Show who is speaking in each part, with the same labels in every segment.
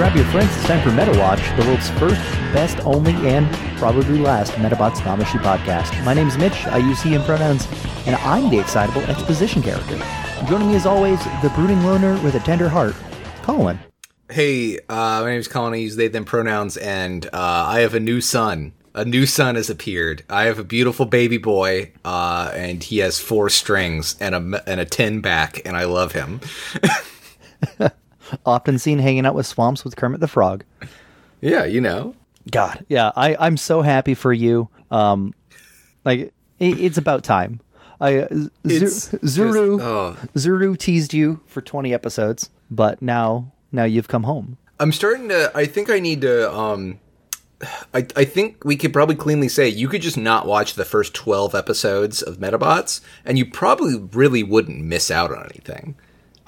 Speaker 1: grab your friends. It's time for Meta Watch, the world's first, best, only, and probably last Metabots Damashi podcast. My name is Mitch. I use he and pronouns, and I'm the excitable exposition character. Joining me as always, the brooding loner with a tender heart, Colin.
Speaker 2: Hey, uh, my name is Colin. I use they them pronouns, and uh, I have a new son. A new son has appeared. I have a beautiful baby boy, uh, and he has four strings and a and a tin back, and I love him.
Speaker 1: Often seen hanging out with swamps with Kermit the Frog.
Speaker 2: yeah, you know.
Speaker 1: God, yeah, I, I'm so happy for you. Um, like it, it's about time. I
Speaker 2: It's
Speaker 1: Zuru
Speaker 2: just- oh.
Speaker 1: Zuru teased you for 20 episodes, but now now you've come home.
Speaker 2: I'm starting to. I think I need to. Um, I I think we could probably cleanly say you could just not watch the first twelve episodes of Metabots, and you probably really wouldn't miss out on anything.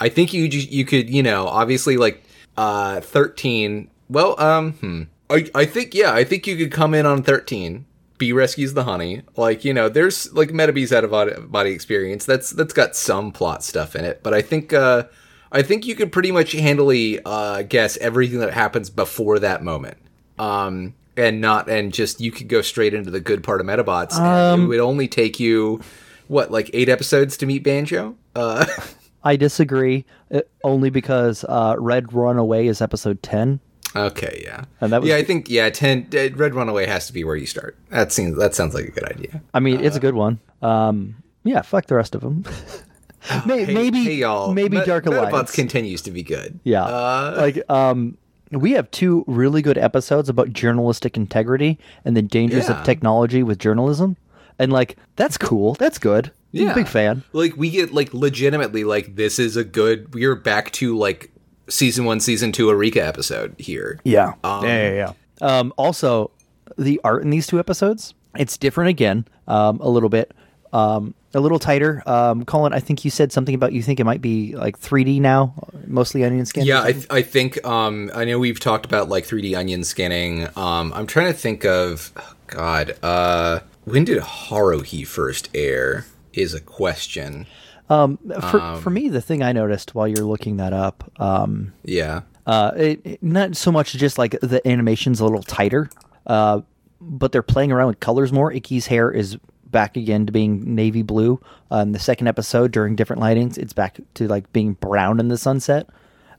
Speaker 2: I think you you could you know obviously like uh thirteen. Well, um, hmm. I I think yeah, I think you could come in on thirteen. Bee rescues the honey. Like you know, there's like Metabee's out of body, experience. That's that's got some plot stuff in it, but I think uh I think you could pretty much handily uh, guess everything that happens before that moment, um, and not and just you could go straight into the good part of Metabots. and it would only take you what like eight episodes to meet Banjo. Uh,
Speaker 1: I disagree, uh, only because uh, Red Runaway is episode 10.
Speaker 2: okay, yeah,
Speaker 1: And that was-
Speaker 2: yeah. I think yeah, ten uh, Red Runaway has to be where you start. That seems that sounds like a good idea.
Speaker 1: I mean, it's a good one. Um, yeah, fuck the rest of them. May-
Speaker 2: Hey-
Speaker 1: maybe
Speaker 2: hey, y'all,
Speaker 1: maybe
Speaker 2: Met-
Speaker 1: Dark
Speaker 2: Metabots
Speaker 1: Alliance.
Speaker 2: continues to be good.
Speaker 1: Yeah.
Speaker 2: Uh,
Speaker 1: like um we have two really good episodes about journalistic integrity and the dangers
Speaker 2: Yeah.
Speaker 1: of technology with journalism. And like that's cool. That's good. I'm a
Speaker 2: Yeah.
Speaker 1: big fan.
Speaker 2: Like we get like legitimately like this is a good we're back to like season 1 season 2 Eureka episode here.
Speaker 1: Yeah. yeah, yeah, yeah. Um also the art in these two episodes, it's different again, um a little bit. Um a little tighter. Um Colin, I think you said something about you think it might be like 3D now, mostly onion skin.
Speaker 2: Yeah, I, th- I think um I know we've talked about like 3D onion skinning. Um I'm trying to think of oh, god, uh when did Haruhi first air is a question.
Speaker 1: for for me the thing I noticed while you're looking that up, um
Speaker 2: Yeah.
Speaker 1: Uh, it, it- not so much just like the animation's a little tighter, uh, but they're playing around with colors more. Ikki's hair is back again to being navy blue. Uh, in the second episode, during different lightings, it's back to like being brown in the sunset,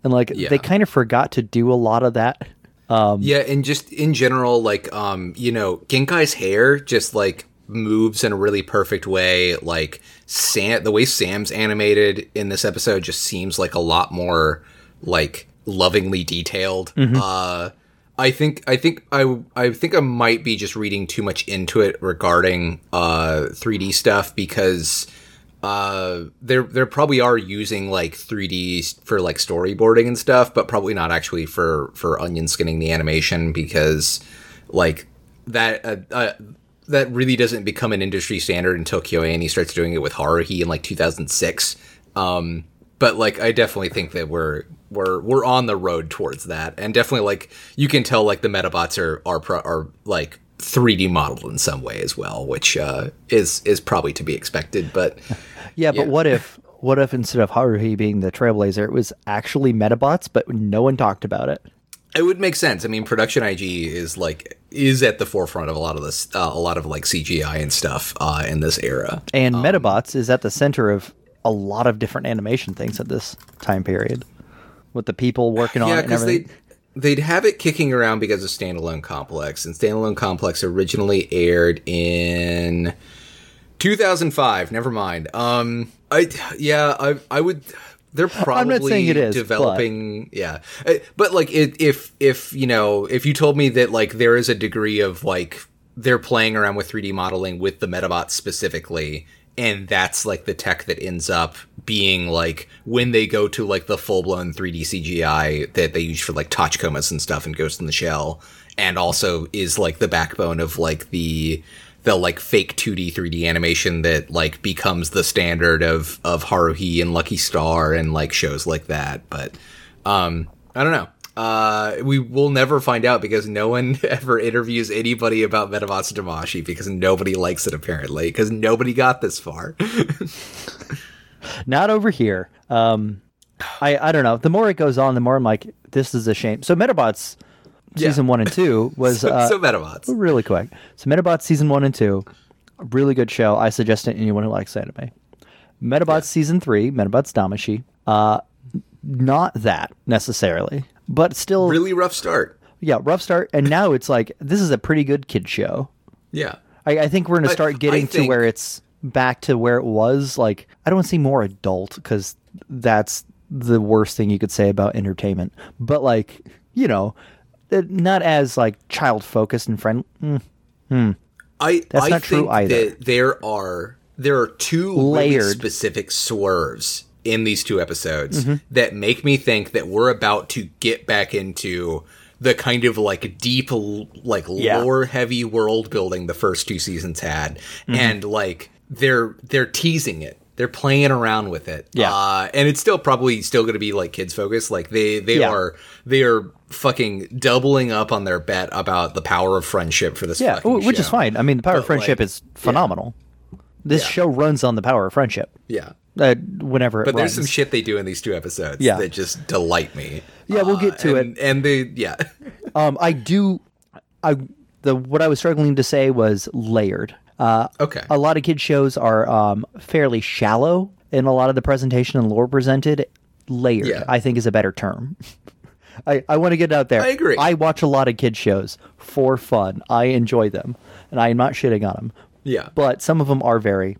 Speaker 1: and like
Speaker 2: Yeah.
Speaker 1: they kind of forgot to do a lot of that.
Speaker 2: Yeah, and just in general, like, um, you know, Genkai's hair just like moves in a really perfect way. Like, Sam, the way Sam's animated in this episode just seems like a lot more like lovingly detailed. Uh, I think, I think, I, I think I might be just reading too much into it regarding uh 3D stuff because uh they're they probably are using like 3d for like storyboarding and stuff but probably not actually for for onion skinning the animation because like that uh, uh, that really doesn't become an industry standard until KyoAni starts doing it with Haruhi in like 2006 um but like I definitely think that we're we're we're on the road towards that. And definitely like you can tell like the metabots are are pro- are like 3D modeled in some way as well which uh is is probably to be expected but
Speaker 1: Yeah, but what if what if instead of Haruhi being the trailblazer, it was actually Metabots, but no one talked about it?
Speaker 2: It would make sense. I mean, production IG is like is at the forefront of a lot of this, uh, a lot of like CGI and stuff uh, in this era.
Speaker 1: And Metabots is at the center of a lot of different animation things at this time period, with the people working on
Speaker 2: Yeah,
Speaker 1: it and
Speaker 2: because
Speaker 1: everything.
Speaker 2: they they'd have it kicking around because of Standalone Complex, and Standalone Complex originally aired in 2005. Never mind. Um, I yeah, I I would. They're probably
Speaker 1: saying it is,
Speaker 2: developing. Yeah, Uh, but like it, if if you know if you told me that like there is a degree of like they're playing around with 3D modeling with the Metabots specifically, and that's like the tech that ends up being like when they go to like the full blown 3D CGI that they use for like Tachikomas and stuff and Ghost in the Shell, and also is like the backbone of like the the like fake 2D 3D animation that like becomes the standard of of Haruhi and Lucky Star and like shows like that. But um I don't know. Uh, we will never find out because no one ever interviews anybody about Metabots Damashi because nobody likes it apparently because nobody got this far.
Speaker 1: Not over here. Um, I I don't know. The more it goes on, the more I'm like, this is a shame. So Metabots
Speaker 2: Yeah.
Speaker 1: season one and two was
Speaker 2: So,
Speaker 1: uh,
Speaker 2: so Metabots.
Speaker 1: really quick. So Metabots season one and two, really good show. I suggest it to anyone who likes anime. Metabots season three, Metabots Damashi. Uh, not that necessarily, but still,
Speaker 2: Really rough start.
Speaker 1: yeah, rough start. And now it's like this is a pretty good kid show.
Speaker 2: Yeah.
Speaker 1: I, I think we're going to
Speaker 2: I-
Speaker 1: start getting
Speaker 2: I
Speaker 1: to where it's back to where it was. Like I don't want to say more adult because that's the worst thing you could say about entertainment. But like you know, not as like child focused and friend. mm,
Speaker 2: I
Speaker 1: That's
Speaker 2: I
Speaker 1: not true
Speaker 2: think
Speaker 1: either.
Speaker 2: that there are there are two
Speaker 1: Layered.
Speaker 2: really specific swerves in these two episodes
Speaker 1: Mm-hmm.
Speaker 2: that make me think that we're about to get back into the kind of like deep like
Speaker 1: Yeah.
Speaker 2: lore heavy world building the first two seasons had
Speaker 1: Mm-hmm.
Speaker 2: and like they're they're teasing it they're playing around with it
Speaker 1: Yeah.
Speaker 2: uh, and it's still probably still going to be like kids focused like they they
Speaker 1: Yeah.
Speaker 2: are they are fucking doubling up on their bet about the power of friendship for this
Speaker 1: Yeah, which is fine. I mean, the power of friendship
Speaker 2: like,
Speaker 1: is phenomenal. This
Speaker 2: Yeah.
Speaker 1: show runs on the power of friendship.
Speaker 2: Yeah.
Speaker 1: Uh, whenever it
Speaker 2: But there's
Speaker 1: runs.
Speaker 2: some shit they do in these two episodes
Speaker 1: Yeah.
Speaker 2: that just delight me.
Speaker 1: Yeah, we'll get to
Speaker 2: and, And the yeah.
Speaker 1: Um, I do. I the what I was struggling to say was layered. Uh,
Speaker 2: Okay.
Speaker 1: a lot of kids shows are um, fairly shallow in a lot of the presentation and lore presented. Layered,
Speaker 2: Yeah.
Speaker 1: I think, is a better term. I, I want to get out there.
Speaker 2: I agree.
Speaker 1: I watch a lot of kids shows for fun. I enjoy them, and I am not shitting on them.
Speaker 2: Yeah.
Speaker 1: But some of them are very.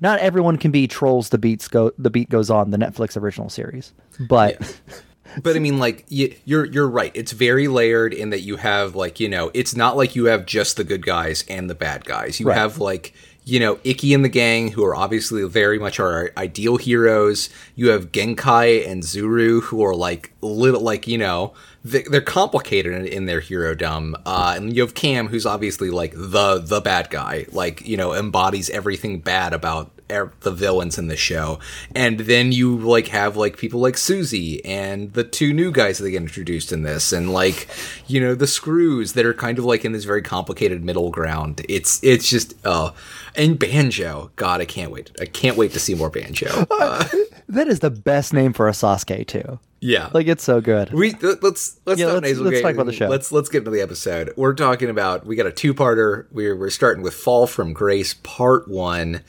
Speaker 1: Not everyone can be trolls. The beats go. The beat goes on. The Netflix original series, but
Speaker 2: But I mean, like y- you're you're right. It's very layered in that you have like you know, it's not like you have just the good guys and the bad guys. You
Speaker 1: Right.
Speaker 2: have like you know, Ikki and the gang, who are obviously very much our ideal heroes. You have Genkai and Zuru, who are like little, like you know, they're complicated in, in their hero dumb. Uh, and you have Cam, who's obviously like the the bad guy, like you know, embodies everything bad about er- the villains in the show. And then you like have like people like Susie and the two new guys that they get introduced in this, and like you know the Screws that are kind of like in this very complicated middle ground. It's it's just oh, and Banjo. God, I can't wait. I can't wait to see more Banjo. Uh,
Speaker 1: that is the best name for a Sasuke too.
Speaker 2: Yeah,
Speaker 1: Like it's so good.
Speaker 2: we let's let's
Speaker 1: Yeah,
Speaker 2: not
Speaker 1: let's- let's talk about the show.
Speaker 2: Let's let's get into the episode. We're talking about we got a two parter. We're we're starting with Fall from Grace Part One.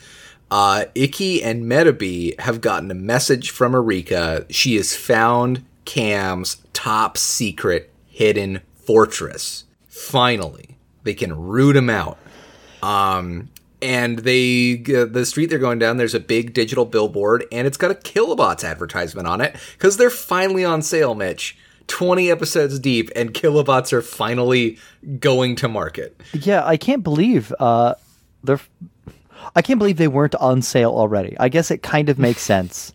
Speaker 2: Uh, Ikki and Metabee have gotten a message from Erika. She has found Cam's top secret hidden fortress. Finally, they can root him out. Um, and they uh, the street they're going down. There's a big digital billboard, and it's got a Kilobots advertisement on it because they're finally on sale, Mitch. Twenty episodes deep, and Kilobots are finally going to market.
Speaker 1: Yeah, I can't believe uh they're I can't believe they weren't on sale already. I guess it kind of makes sense.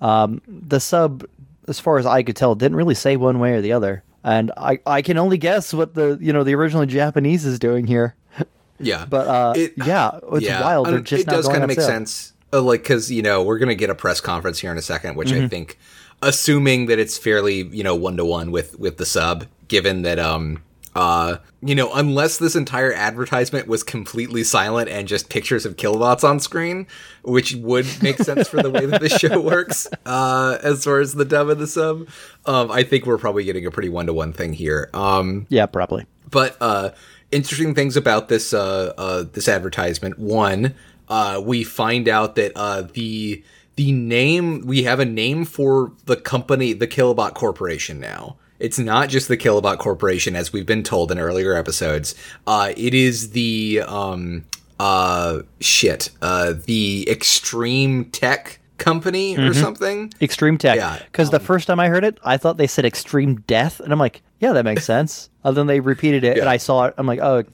Speaker 1: Um the sub as far as I could tell didn't really say one way or the other. And I I can only guess what the you know the original Japanese is doing here.
Speaker 2: Yeah,
Speaker 1: But uh
Speaker 2: It-
Speaker 1: yeah, it's wild. They're just
Speaker 2: it
Speaker 1: not
Speaker 2: does kind of make
Speaker 1: sale.
Speaker 2: sense. Uh, like because you know we're gonna get a press conference here in a second, which
Speaker 1: Mm-hmm.
Speaker 2: I think, assuming that it's fairly you know one to one with with the sub, given that um uh you know unless this entire advertisement was completely silent and just pictures of kilobots on screen, which would make sense for the way that this show works, uh as far as the dub and the sub, um I think we're probably getting a pretty one to one thing here. Um
Speaker 1: Yeah, probably.
Speaker 2: but uh, interesting things about this uh, uh, this advertisement. One, uh, we find out that uh, the the name we have a name for the company, the Kilobot Corporation. Now it's not just the Kilobot Corporation, as we've been told in earlier episodes. Uh, it is the um, uh, shit, uh, the Extreme Tech Company or something.
Speaker 1: Extreme Tech.
Speaker 2: Yeah,
Speaker 1: Because the first time I heard it, I thought they said Extreme Death, and I'm like, yeah, that makes sense. and then they repeated it, and I saw it. I'm like, oh,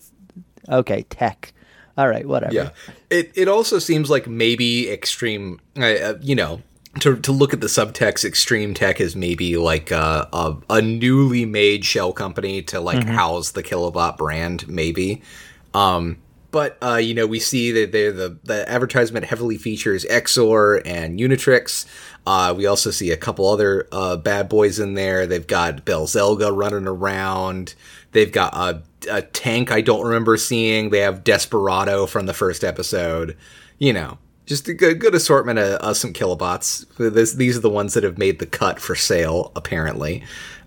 Speaker 1: okay, Tech. All right, whatever.
Speaker 2: Yeah. It it also seems like maybe extreme, uh, uh, you know, to to look at the subtext, extreme tech is maybe like a a, a newly made shell company to like house the Kilobot brand, maybe. Um, but uh, you know, we see that the the advertisement heavily features Exor and Unitrix. Uh, we also see a couple other uh, bad boys in there. They've got Belzelga running around. They've got a, a tank I don't remember seeing. They have Desperado from the first episode. You know, just a good, good assortment of, of some kilobots. This, these are the ones that have made the cut for sale, apparently.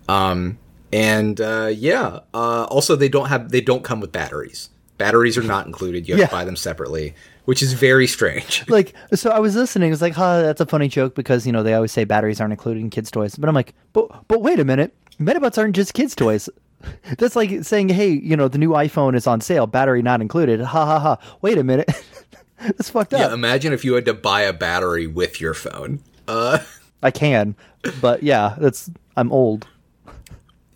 Speaker 2: Um, and uh, yeah, uh, also they don't have they don't come with batteries. Batteries are not included. You have
Speaker 1: Yeah.
Speaker 2: to buy them separately, which is very strange.
Speaker 1: like so i was listening. It's like huh that's a funny joke because you know they always say batteries aren't included in kids toys. But i'm like but but wait a minute. Metabots aren't just kids toys. That's like saying hey you know the new iphone is on sale battery not included. Ha ha ha. Wait a minute. That's fucked up.
Speaker 2: Yeah, imagine if you had to buy a battery with your phone. Uh,
Speaker 1: i can but yeah that's i'm old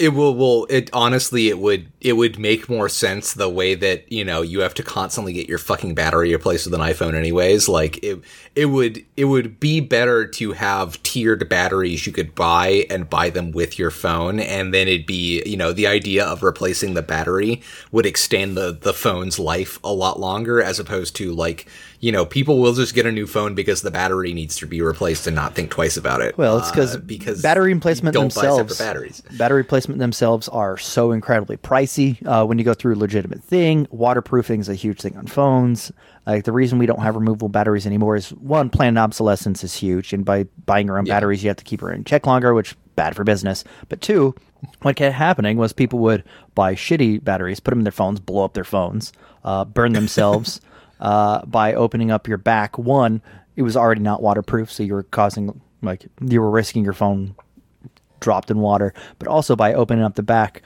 Speaker 2: it will will it honestly it would it would make more sense the way that you know you have to constantly get your fucking battery replaced with an iphone anyways. Like it it would it would be better to have tiered batteries you could buy and buy them with your phone and then it'd be you know the idea of replacing the battery would extend the the phone's life a lot longer as opposed to like you know people will just get a new phone because the battery needs to be replaced and not think twice about it
Speaker 1: Well, it's
Speaker 2: Uh,
Speaker 1: because
Speaker 2: because
Speaker 1: battery replacement
Speaker 2: don't buy
Speaker 1: themselves.
Speaker 2: batteries
Speaker 1: Battery replacement themselves are so incredibly pricey. Uh, when you go through a legitimate thing, waterproofing is a huge thing on phones. Like the reason we don't have removable batteries anymore is one, planned obsolescence is huge, and by buying your own
Speaker 2: Yeah.
Speaker 1: batteries, you have to keep her in check longer, which bad for business. But two, what kept happening was people would buy shitty batteries, put them in their phones, blow up their phones, uh, burn themselves. uh, by opening up your back, one, it was already not waterproof, so you were causing like you were risking your phone dropped in water, but also by opening up the back,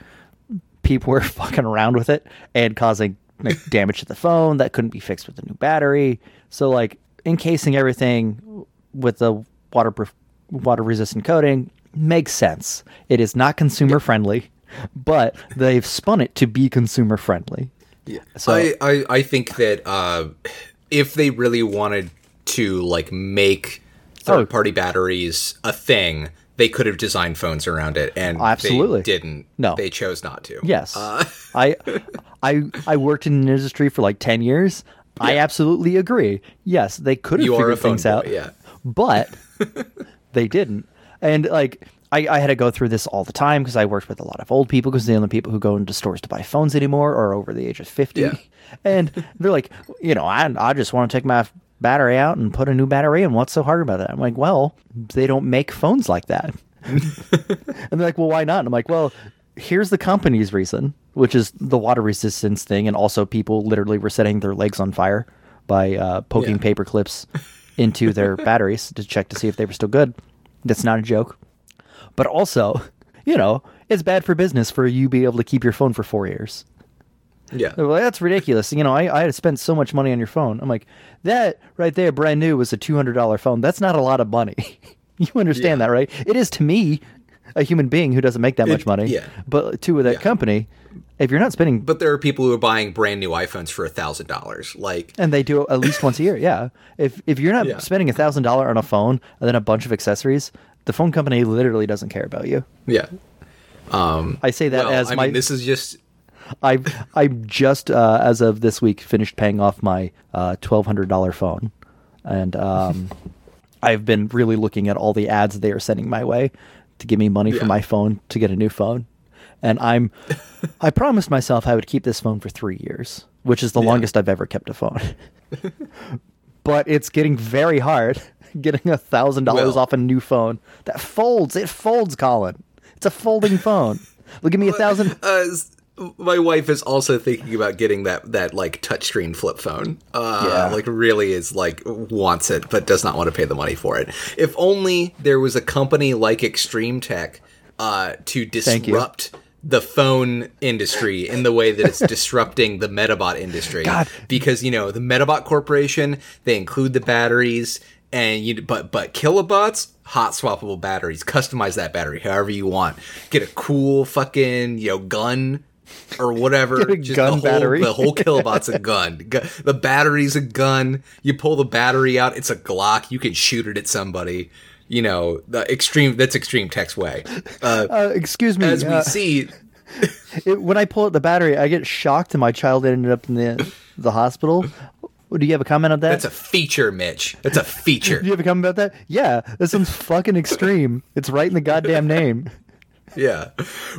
Speaker 1: people were fucking around with it and causing like, damage to the phone that couldn't be fixed with a new battery. So like encasing everything with the waterproof, water resistant coating makes sense. It is not consumer friendly, but they've spun it to be consumer friendly.
Speaker 2: Yeah.
Speaker 1: So-
Speaker 2: I, I, I think that uh, if they really wanted to like make third
Speaker 1: Oh.
Speaker 2: party batteries a thing, they could have designed phones around it, and
Speaker 1: Absolutely.
Speaker 2: they didn't.
Speaker 1: No.
Speaker 2: they chose not to.
Speaker 1: Yes,
Speaker 2: Uh,
Speaker 1: I, I, I worked in an industry for like ten years. I absolutely agree. Yes, they could have
Speaker 2: You
Speaker 1: figured things out,
Speaker 2: yeah.
Speaker 1: but they didn't. And like, I, I had to go through this all the time because I worked with a lot of old people because the only people who go into stores to buy phones anymore are over the age of fifty.
Speaker 2: Yeah.
Speaker 1: And they're like, you know, I, I just want to take my battery out and put a new battery in. What's so hard about that? I'm like, well, they don't make phones like that. And they're like, well, why not? And I'm like, well, here's the company's reason, which is the water resistance thing. And also, people literally were setting their legs on fire by uh, poking
Speaker 2: Yeah.
Speaker 1: paper clips into their batteries to check to see if they were still good. That's not a joke. But also, you know, it's bad for business for you to be able to keep your phone for four years.
Speaker 2: yeah.
Speaker 1: They're that's ridiculous. You know, I, I had spent so much money on your phone. I'm like, that right there, brand new, was a $200 phone. That's not a lot of money. you understand
Speaker 2: Yeah.
Speaker 1: that, right? It is to me, a human being who doesn't make that much
Speaker 2: It-
Speaker 1: money.
Speaker 2: yeah.
Speaker 1: But to that
Speaker 2: Yeah.
Speaker 1: company, if you're not spending,
Speaker 2: But there are people who are buying brand new iPhones for a thousand dollars. Like,
Speaker 1: and they do it at least once a year, yeah. If if you're not
Speaker 2: Yeah.
Speaker 1: spending a thousand dollar on a phone and then a bunch of accessories, the phone company literally doesn't care about you.
Speaker 2: yeah.
Speaker 1: I say that
Speaker 2: Well,
Speaker 1: as
Speaker 2: I
Speaker 1: my
Speaker 2: mean, this is just
Speaker 1: I I just uh, as of this week finished paying off my uh, twelve hundred dollar phone, and um, I've been really looking at all the ads they are sending my way to give me money for my phone to get a new phone, and I'm I promised myself I would keep this phone for three years, which is the
Speaker 2: Yeah.
Speaker 1: longest I've ever kept a phone. but it's getting very hard getting a thousand dollars off a new phone that folds. It folds, Colin. It's a folding phone. Look at me a thousand.
Speaker 2: uh, my wife is also thinking about getting that that like touchscreen flip phone. Uh,
Speaker 1: Yeah.
Speaker 2: like really is like wants it, but does not want to pay the money for it. If only there was a company like Extreme Tech uh, to disrupt the phone industry in the way that it's disrupting the Metabot industry.
Speaker 1: God.
Speaker 2: because you know the Metabot Corporation they include the batteries. And you, but but kilobots, hot swappable batteries. Customize that battery however you want. Get a cool fucking you know gun or whatever. Just
Speaker 1: gun
Speaker 2: the whole,
Speaker 1: battery.
Speaker 2: The whole kilobot's a gun. The battery's a gun. You pull the battery out, it's a Glock. You can shoot it at somebody. You know, the extreme. That's extreme text way. Uh,
Speaker 1: Uh, excuse me.
Speaker 2: as we
Speaker 1: uh,
Speaker 2: see,
Speaker 1: it, when I pull out the battery, I get shocked, and my child ended up in the the hospital. Do you have a comment on that?
Speaker 2: that's a feature, Mitch. That's a feature.
Speaker 1: Do you have a comment about that? Yeah, this one's fucking extreme. It's right in the goddamn name.
Speaker 2: Yeah,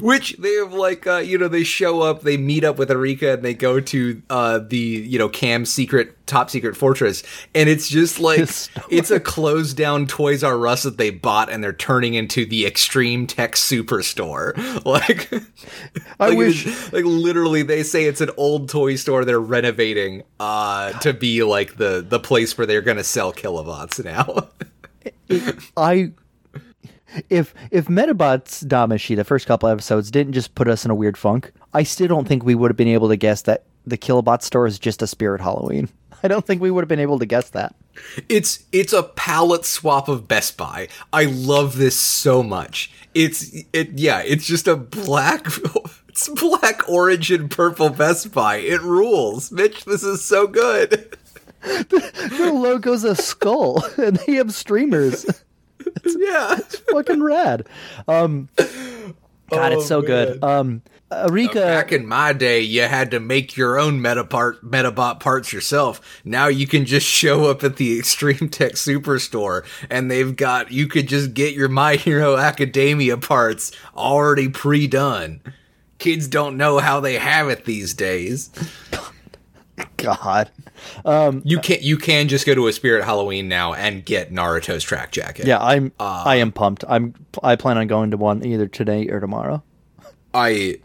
Speaker 2: which they have like uh, you know they show up, they meet up with Erika, and they go to uh, the you know Cam's secret top secret fortress, and it's just like it's a closed down Toys R Us that they bought, and they're turning into the Extreme Tech Superstore. Like,
Speaker 1: I
Speaker 2: like,
Speaker 1: wish-
Speaker 2: like literally they say it's an old toy store they're renovating uh, to be like the the place where they're gonna sell kilobots now.
Speaker 1: I if if Metabots Damashi, the first couple episodes, didn't just put us in a weird funk, I still don't think we would have been able to guess that the Kilobot store is just a Spirit Halloween. I don't think we would have been able to guess that.
Speaker 2: It's it's a palette swap of Best Buy. I love this so much. It's it yeah, it's just a black it's black orange and purple Best Buy. It rules. Mitch, this is so good.
Speaker 1: Their logo's a skull, and they have streamers.
Speaker 2: yeah.
Speaker 1: It's fucking rad. Um, God, it's
Speaker 2: Oh,
Speaker 1: so good.
Speaker 2: man.
Speaker 1: Um, Arika.
Speaker 2: Back in my day, you had to make your own Metapart Metabot parts yourself. Now you can just show up at the Extreme Tech Superstore and they've got you could just get your My Hero Academia parts already pre-done. Kids don't know how they have it these days.
Speaker 1: God.
Speaker 2: You can you can just go to a Spirit Halloween now and get Naruto's track jacket.
Speaker 1: Yeah, I'm.
Speaker 2: Uh,
Speaker 1: I am pumped. I'm. I plan on going to one either today or tomorrow.
Speaker 2: I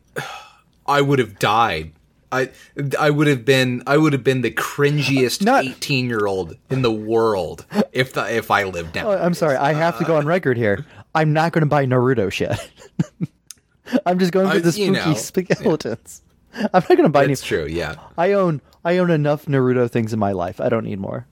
Speaker 2: I would have died. I I would have been I would have been the cringiest 18 year old in the world if the, if I lived now.
Speaker 1: Oh, I'm sorry. I have to go on record here. I'm not going to buy Naruto shit. I'm just going for the
Speaker 2: you
Speaker 1: spooky
Speaker 2: know,
Speaker 1: skeletons. I'm not going to buy any.
Speaker 2: It's true, yeah.
Speaker 1: I own. I own enough Naruto things in my life. I don't need more.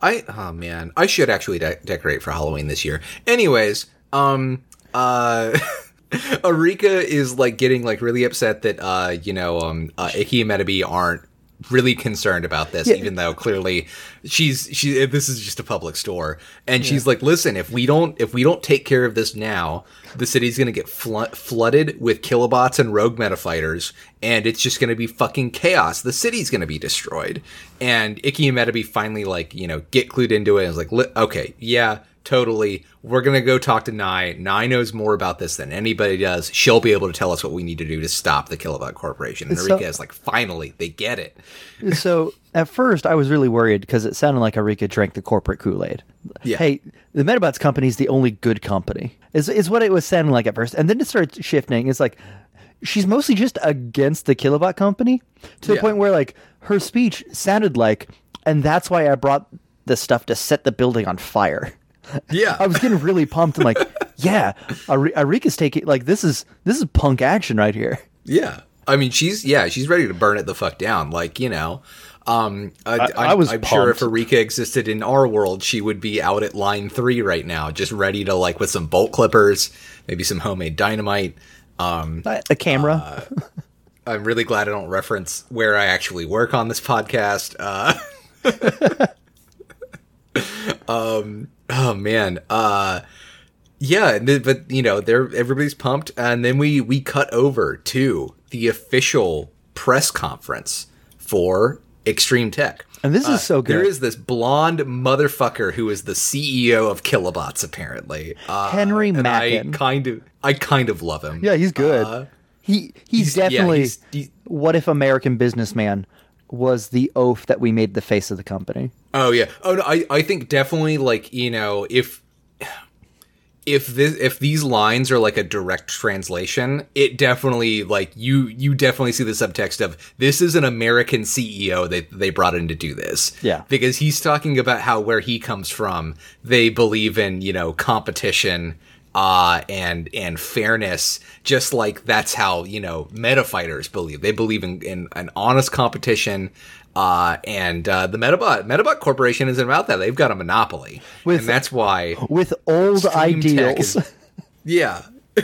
Speaker 2: I oh man, I should actually de- decorate for Halloween this year. Anyways, um uh Arika is like getting like really upset that uh you know um uh, Ikki and Metabee aren't really concerned about this even though clearly she's she this is just a public store. And she's like listen if we don't if we don't take care of this now the city's going to get flo- flooded with kilobots and rogue metafighters and it's just going to be fucking chaos. The city's going to be destroyed. And Ikki and Metabee finally like you know get clued into it and is like okay yeah totally we're going to go talk to Nai Nai knows more about this than anybody does she'll be able to tell us what we need to do to stop the kilobot corporation and
Speaker 1: So-
Speaker 2: is like finally they get it
Speaker 1: so at first, I was really worried because it sounded like Arika drank the corporate Kool Aid.
Speaker 2: Yeah.
Speaker 1: Hey, the Metabots company is the only good company. Is is what it was sounding like at first, and then it started shifting. It's like she's mostly just against the Kilobot company to the
Speaker 2: Yeah.
Speaker 1: point where like her speech sounded like, and that's why I brought the stuff to set the building on fire.
Speaker 2: Yeah
Speaker 1: I was getting really pumped. I'm like, yeah, Ari- Arika's taking like this is this is punk action right here.
Speaker 2: Yeah. I mean, she's yeah, she's ready to burn it the fuck down. Like you know, um, I,
Speaker 1: I
Speaker 2: I,
Speaker 1: was
Speaker 2: I'm sure if
Speaker 1: pumped.
Speaker 2: Erika existed in our world, she would be out at line three right now, just ready to like with some bolt clippers, maybe some homemade dynamite. Um,
Speaker 1: A camera.
Speaker 2: I'm really glad I don't reference where I actually work on this podcast. Uh, um, oh man, uh, yeah, but you know, they're everybody's pumped, and then we we cut over to the official press conference for Extreme Tech.
Speaker 1: And this is so good.
Speaker 2: There is this blonde motherfucker who is the CEO of Kilobots, apparently. Uh,
Speaker 1: Henry
Speaker 2: and I
Speaker 1: Mackin.
Speaker 2: kind of, I kind of love him.
Speaker 1: Yeah, he's good.
Speaker 2: Uh,
Speaker 1: he he's,
Speaker 2: he's- yeah,
Speaker 1: definitely
Speaker 2: he's- he's-
Speaker 1: what if American businessman was the oaf that we made the face of the company.
Speaker 2: Oh yeah. Oh no, I I think definitely like you know if if this if these lines are like a direct translation, it definitely like you you definitely see the subtext of this is an American CEO that they brought in to do this.
Speaker 1: Yeah.
Speaker 2: because he's talking about how where he comes from, they believe in you know competition. Uh, and and fairness, just like that's how you know meta fighters believe. They believe in, in an honest competition, uh, and uh, the Metabot Metabot Corporation isn't about that. They've got a monopoly,
Speaker 1: With-
Speaker 2: and that's why
Speaker 1: With old ideals.
Speaker 2: is- yeah.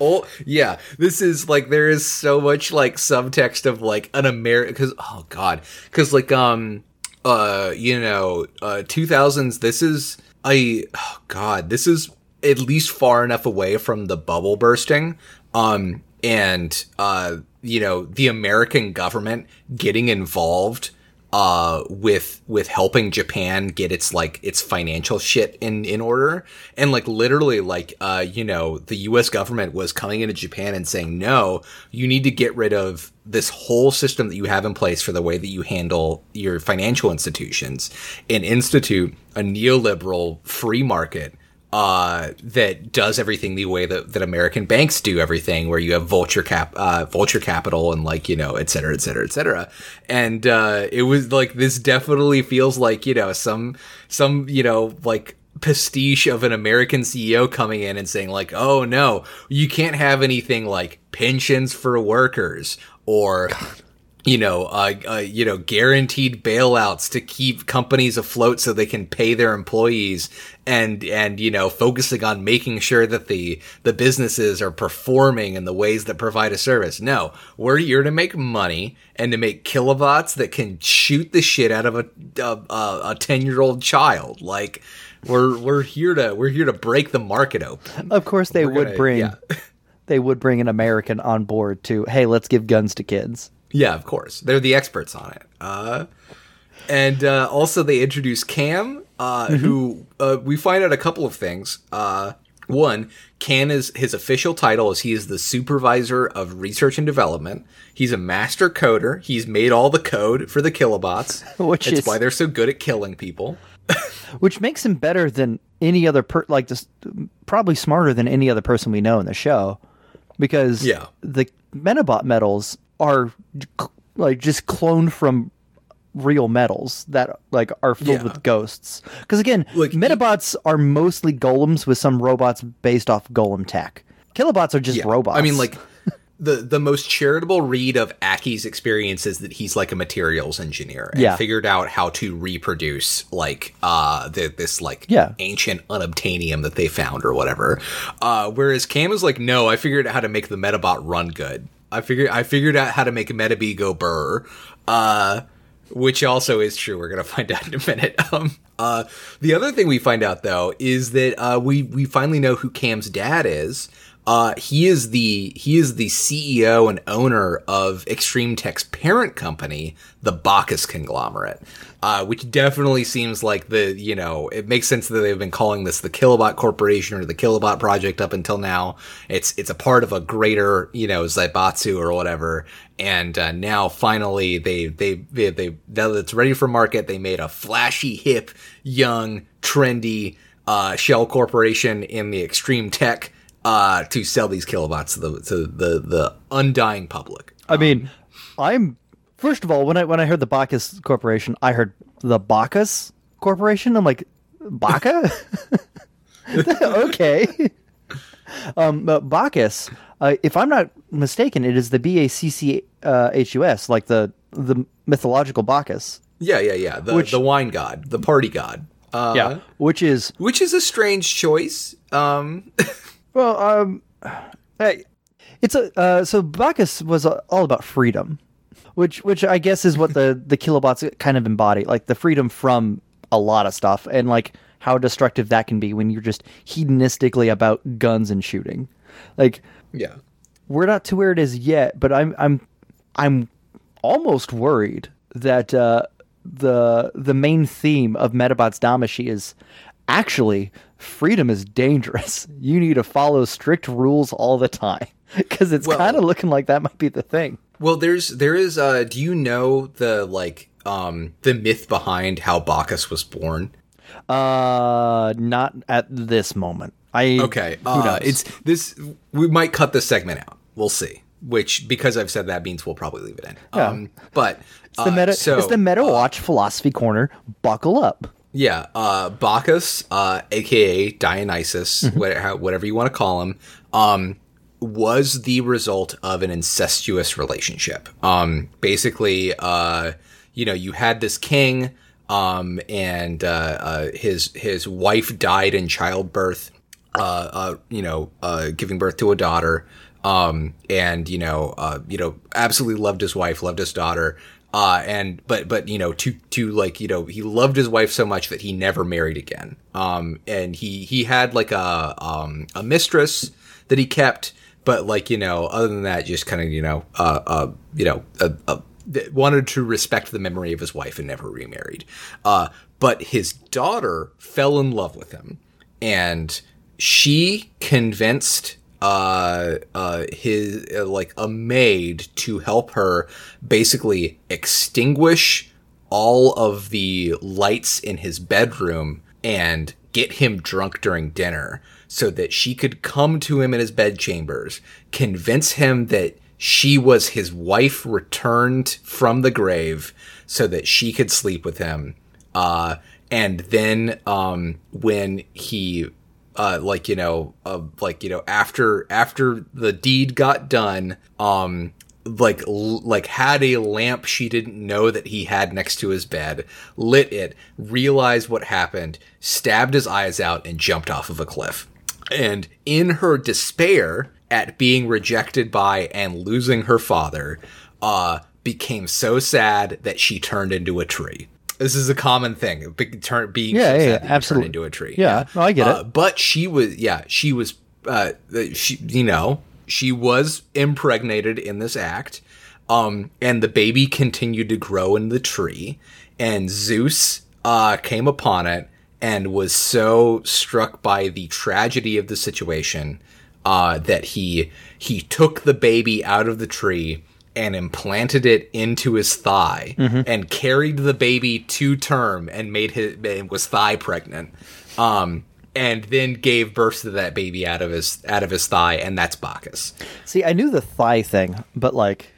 Speaker 2: Oh yeah, this is like there is so much like subtext of like an American because oh god because like um uh you know uh 2000s this is I oh god this is at least far enough away from the bubble bursting um and uh you know the American government getting involved uh, with with helping Japan get its like its financial shit in in order, and like literally like uh, you know the U.S. government was coming into Japan and saying, no, you need to get rid of this whole system that you have in place for the way that you handle your financial institutions and institute a neoliberal free market uh, that does everything the way that, that American banks do everything, where you have vulture cap, uh, vulture capital, and like you know, et cetera, et cetera, et cetera. And uh, it was like this definitely feels like you know some some you know like pastiche of an American CEO coming in and saying like, oh no, you can't have anything like pensions for workers or you know, uh, uh, you know, guaranteed bailouts to keep companies afloat so they can pay their employees, and and you know, focusing on making sure that the the businesses are performing in the ways that provide a service. No, we're here to make money and to make kilobots that can shoot the shit out of a a ten year old child. Like we're we're here to we're here to break the market open.
Speaker 1: Of course, they
Speaker 2: We're
Speaker 1: would
Speaker 2: gonna-
Speaker 1: bring
Speaker 2: yeah.
Speaker 1: they would bring an American on board to hey, let's give guns to kids.
Speaker 2: Yeah, of course. They're the experts on it. Uh, and uh, also, they introduce Cam, uh, who uh, we find out a couple of things. Uh, one, Cam is his official title is he is the supervisor of research and development. He's a master coder. He's made all the code for the kilobots,
Speaker 1: Which
Speaker 2: That's
Speaker 1: is-
Speaker 2: why they're so good at killing people.
Speaker 1: which makes him better than any other per like this probably smarter than any other person we know in the show because
Speaker 2: Yeah.
Speaker 1: the Metabot metals are like just cloned from real metals that like are filled
Speaker 2: Yeah.
Speaker 1: with ghosts because again
Speaker 2: Like,
Speaker 1: metabots are mostly golems with some robots based off golem tech kilobots are just
Speaker 2: Yeah.
Speaker 1: robots
Speaker 2: I mean, like the the most charitable read of Aki's experience is that he's like a materials engineer and
Speaker 1: Yeah.
Speaker 2: figured out how to reproduce like uh the, this like
Speaker 1: Yeah.
Speaker 2: ancient unobtainium that they found or whatever. Uh, whereas Cam is like, no, I figured out how to make the Metabot run good. I figured I figured out how to make Metabee go burr. Uh, which also is true. We're gonna find out in a minute. Um, uh, the other thing we find out though is that uh, we we finally know who Cam's dad is. Uh, he is the he is the CEO and owner of Extreme Tech's parent company, the Bacchus conglomerate, uh, which definitely seems like the you know it makes sense that they've been calling this the Kilobot Corporation or the Kilobot Project up until now. It's it's a part of a greater you know Zaibatsu or whatever, and uh, now finally they they they, they now that it's ready for market, they made a flashy, hip, young, trendy uh, shell corporation in the Extreme Tech uh, to sell these kilobots to the to the the undying public.
Speaker 1: I mean, I'm first of all when I when I heard the Bacchus Corporation, I heard the Bacchus Corporation. I'm like, Baca? okay. Um, but Bacchus, uh, if I'm not mistaken, it is the B A C C uh, H U S, like the the mythological Bacchus.
Speaker 2: Yeah, yeah, yeah. The
Speaker 1: Which-
Speaker 2: the wine god, the party god. Uh,
Speaker 1: which is
Speaker 2: which is a strange choice. Um,
Speaker 1: well, um, hey, it's a uh, so Bacchus was uh, all about freedom, which which I guess is what the the kilobots kind of embody, like the freedom from a lot of stuff, and like how destructive that can be when you're just hedonistically about guns and shooting. Like
Speaker 2: yeah.
Speaker 1: we're not to where it is yet, but I'm I'm I'm almost worried that uh, the the main theme of Metabots Damashi is actually freedom is dangerous. You need to follow strict rules all the time because it's
Speaker 2: Well-
Speaker 1: kind of looking like that might be the thing.
Speaker 2: Well, there's there is. Uh, do you know the like um the myth behind how Bacchus was born?
Speaker 1: Uh, not at this moment. I
Speaker 2: Okay, uh, it's this. We might cut this segment out. We'll see. Which, because I've said that, means we'll probably leave it in.
Speaker 1: Yeah.
Speaker 2: Um, but
Speaker 1: It's the
Speaker 2: uh,
Speaker 1: meta.
Speaker 2: so,
Speaker 1: it's the meta watch philosophy corner. Buckle up.
Speaker 2: Yeah, uh, Bacchus, uh, aka Dionysus,
Speaker 1: Mm-hmm.
Speaker 2: whatever you want to call him, um, was the result of an incestuous relationship. Um, basically, uh, you know, you had this king, um, and uh, uh, his his wife died in childbirth. Uh, uh, you know, uh, giving birth to a daughter, um, and you know, uh, you know, absolutely loved his wife, loved his daughter, uh, and but but you know, to to like you know, he loved his wife so much that he never married again. Um, and he he had like a um a mistress that he kept, but like you know, other than that, just kind of you know, uh, uh, you know, a that wanted to respect the memory of his wife and never remarried. Uh, but his daughter fell in love with him, and she convinced uh uh his uh, like a maid to help her basically extinguish all of the lights in his bedroom and get him drunk during dinner so that she could come to him in his bedchambers convince him that she was his wife returned from the grave so that she could sleep with him. Uh and then um when he uh, like you know, uh, like you know, after after the deed got done, um, like like had a lamp she didn't know that he had next to his bed, lit it, realized what happened, stabbed his eyes out, and jumped off of a cliff. And in her despair at being rejected by and losing her father, uh, became so sad that she turned into a tree. This is a common thing. Big turn being
Speaker 1: Yeah, yeah, yeah, absolutely.
Speaker 2: into a tree.
Speaker 1: Yeah, no, I get
Speaker 2: Uh,
Speaker 1: it.
Speaker 2: but she was, yeah, she was, uh, she, you know, she was impregnated in this act. Um, and the baby continued to grow in the tree, and Zeus, uh, came upon it and was so struck by the tragedy of the situation, uh, that he, he took the baby out of the tree and implanted it into his thigh and carried the baby to term and made his and was thigh pregnant um and then gave birth to that baby out of his out of his thigh and that's Bacchus.
Speaker 1: See, I knew the thigh thing, but like,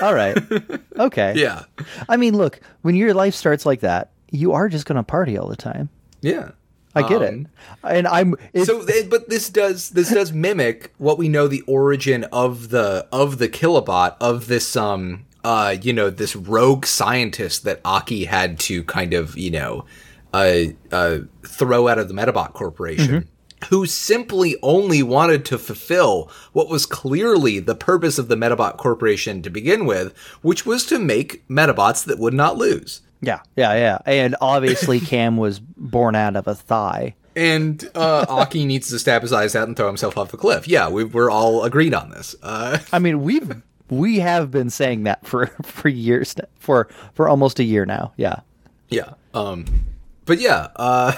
Speaker 1: all right, okay.
Speaker 2: Yeah.
Speaker 1: I mean, look, when your life starts like that, you are just going to party all the time.
Speaker 2: Yeah.
Speaker 1: I get it,
Speaker 2: Um,
Speaker 1: and I'm.
Speaker 2: So but this does this does mimic what we know the origin of the of the kilobot of this um uh you know this rogue scientist that Aki had to kind of, you know, uh uh throw out of the Metabot Corporation. Who simply only wanted to fulfill what was clearly the purpose of the Metabot Corporation to begin with, which was to make Metabots that would not lose.
Speaker 1: Yeah, yeah, yeah, and obviously Cam was born out of a thigh.
Speaker 2: And uh, Aki needs to stab his eyes out and throw himself off the cliff. Yeah, we, we're all agreed on this. Uh,
Speaker 1: I mean, we've we have been saying that for for years for for almost a year now. Yeah.
Speaker 2: yeah. Um, but yeah. Uh,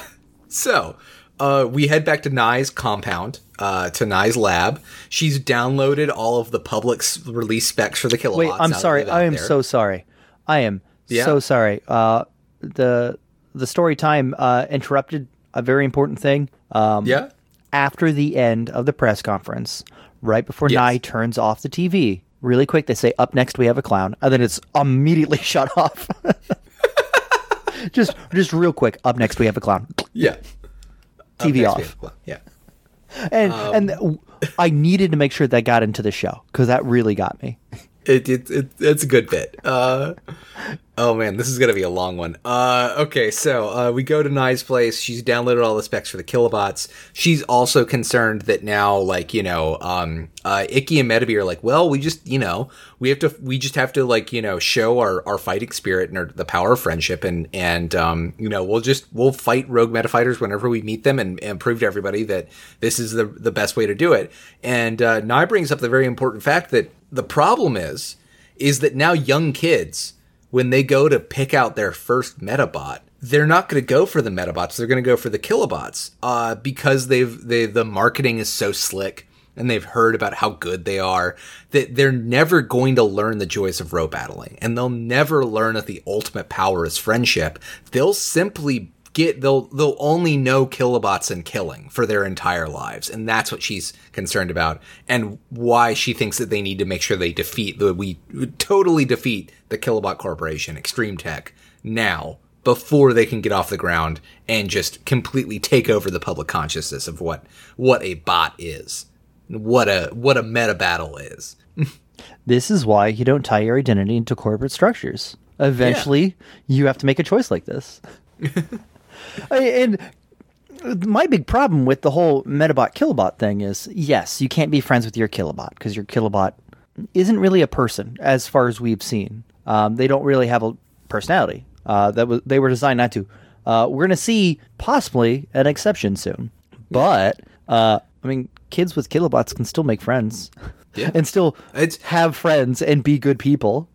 Speaker 2: so uh, we head back to Nye's compound, uh, to Nye's lab. She's downloaded all of the public s- release specs for the kilobots.
Speaker 1: Wait, I'm sorry. I am
Speaker 2: there.
Speaker 1: so sorry. I am
Speaker 2: Yeah.
Speaker 1: so sorry. Uh, the the story time uh, interrupted a very important thing. Um,
Speaker 2: Yeah.
Speaker 1: After the end of the press conference, right before
Speaker 2: Yes.
Speaker 1: Nye turns off the TV, really quick, they say, "Up next, we have a clown," and then it's immediately shut off. just, just real quick. Up next, we have a clown.
Speaker 2: Yeah.
Speaker 1: TV off.
Speaker 2: Yeah.
Speaker 1: And
Speaker 2: Um,
Speaker 1: and I needed to make sure that got into the show because that really got me.
Speaker 2: It, it, it it's a good bit. Uh, oh man, this is gonna be a long one. Uh, okay, so uh, we go to Nye's place. She's downloaded all the specs for the kilobots. She's also concerned that now, like you know, um, uh, Ikki and Metabee are like, well, we just you know, we have to, we just have to like you know, show our our fighting spirit and our, the power of friendship, and and um, you know, we'll just we'll fight rogue metafighters whenever we meet them, and, and prove to everybody that this is the the best way to do it. And uh, Nye brings up the very important fact that the problem is is that now young kids when they go to pick out their first metabot they're not going to go for the metabots they're going to go for the kilobots uh, because they've they the marketing is so slick and they've heard about how good they are that they're never going to learn the joys of row battling and they'll never learn that the ultimate power is friendship. They'll simply get they'll they'll only know kilobots and killing for their entire lives and that's what she's concerned about and why she thinks that they need to make sure they defeat the we totally defeat the kilobot corporation extreme tech now before they can get off the ground and just completely take over the public consciousness of what what a bot is what a what a meta battle is
Speaker 1: This is why you don't tie your identity into corporate structures. Eventually, you have to make a choice like this. And my big problem with the whole Metabot Kilobot thing is yes, you can't be friends with your Kilobot because your Kilobot isn't really a person as far as we've seen. Um, they don't really have a personality. Uh, that was they were designed not to. Uh, we're gonna see possibly an exception soon, but uh, I mean, kids with kilobots can still make friends
Speaker 2: Yeah.
Speaker 1: and still
Speaker 2: It's-
Speaker 1: have friends and be good people.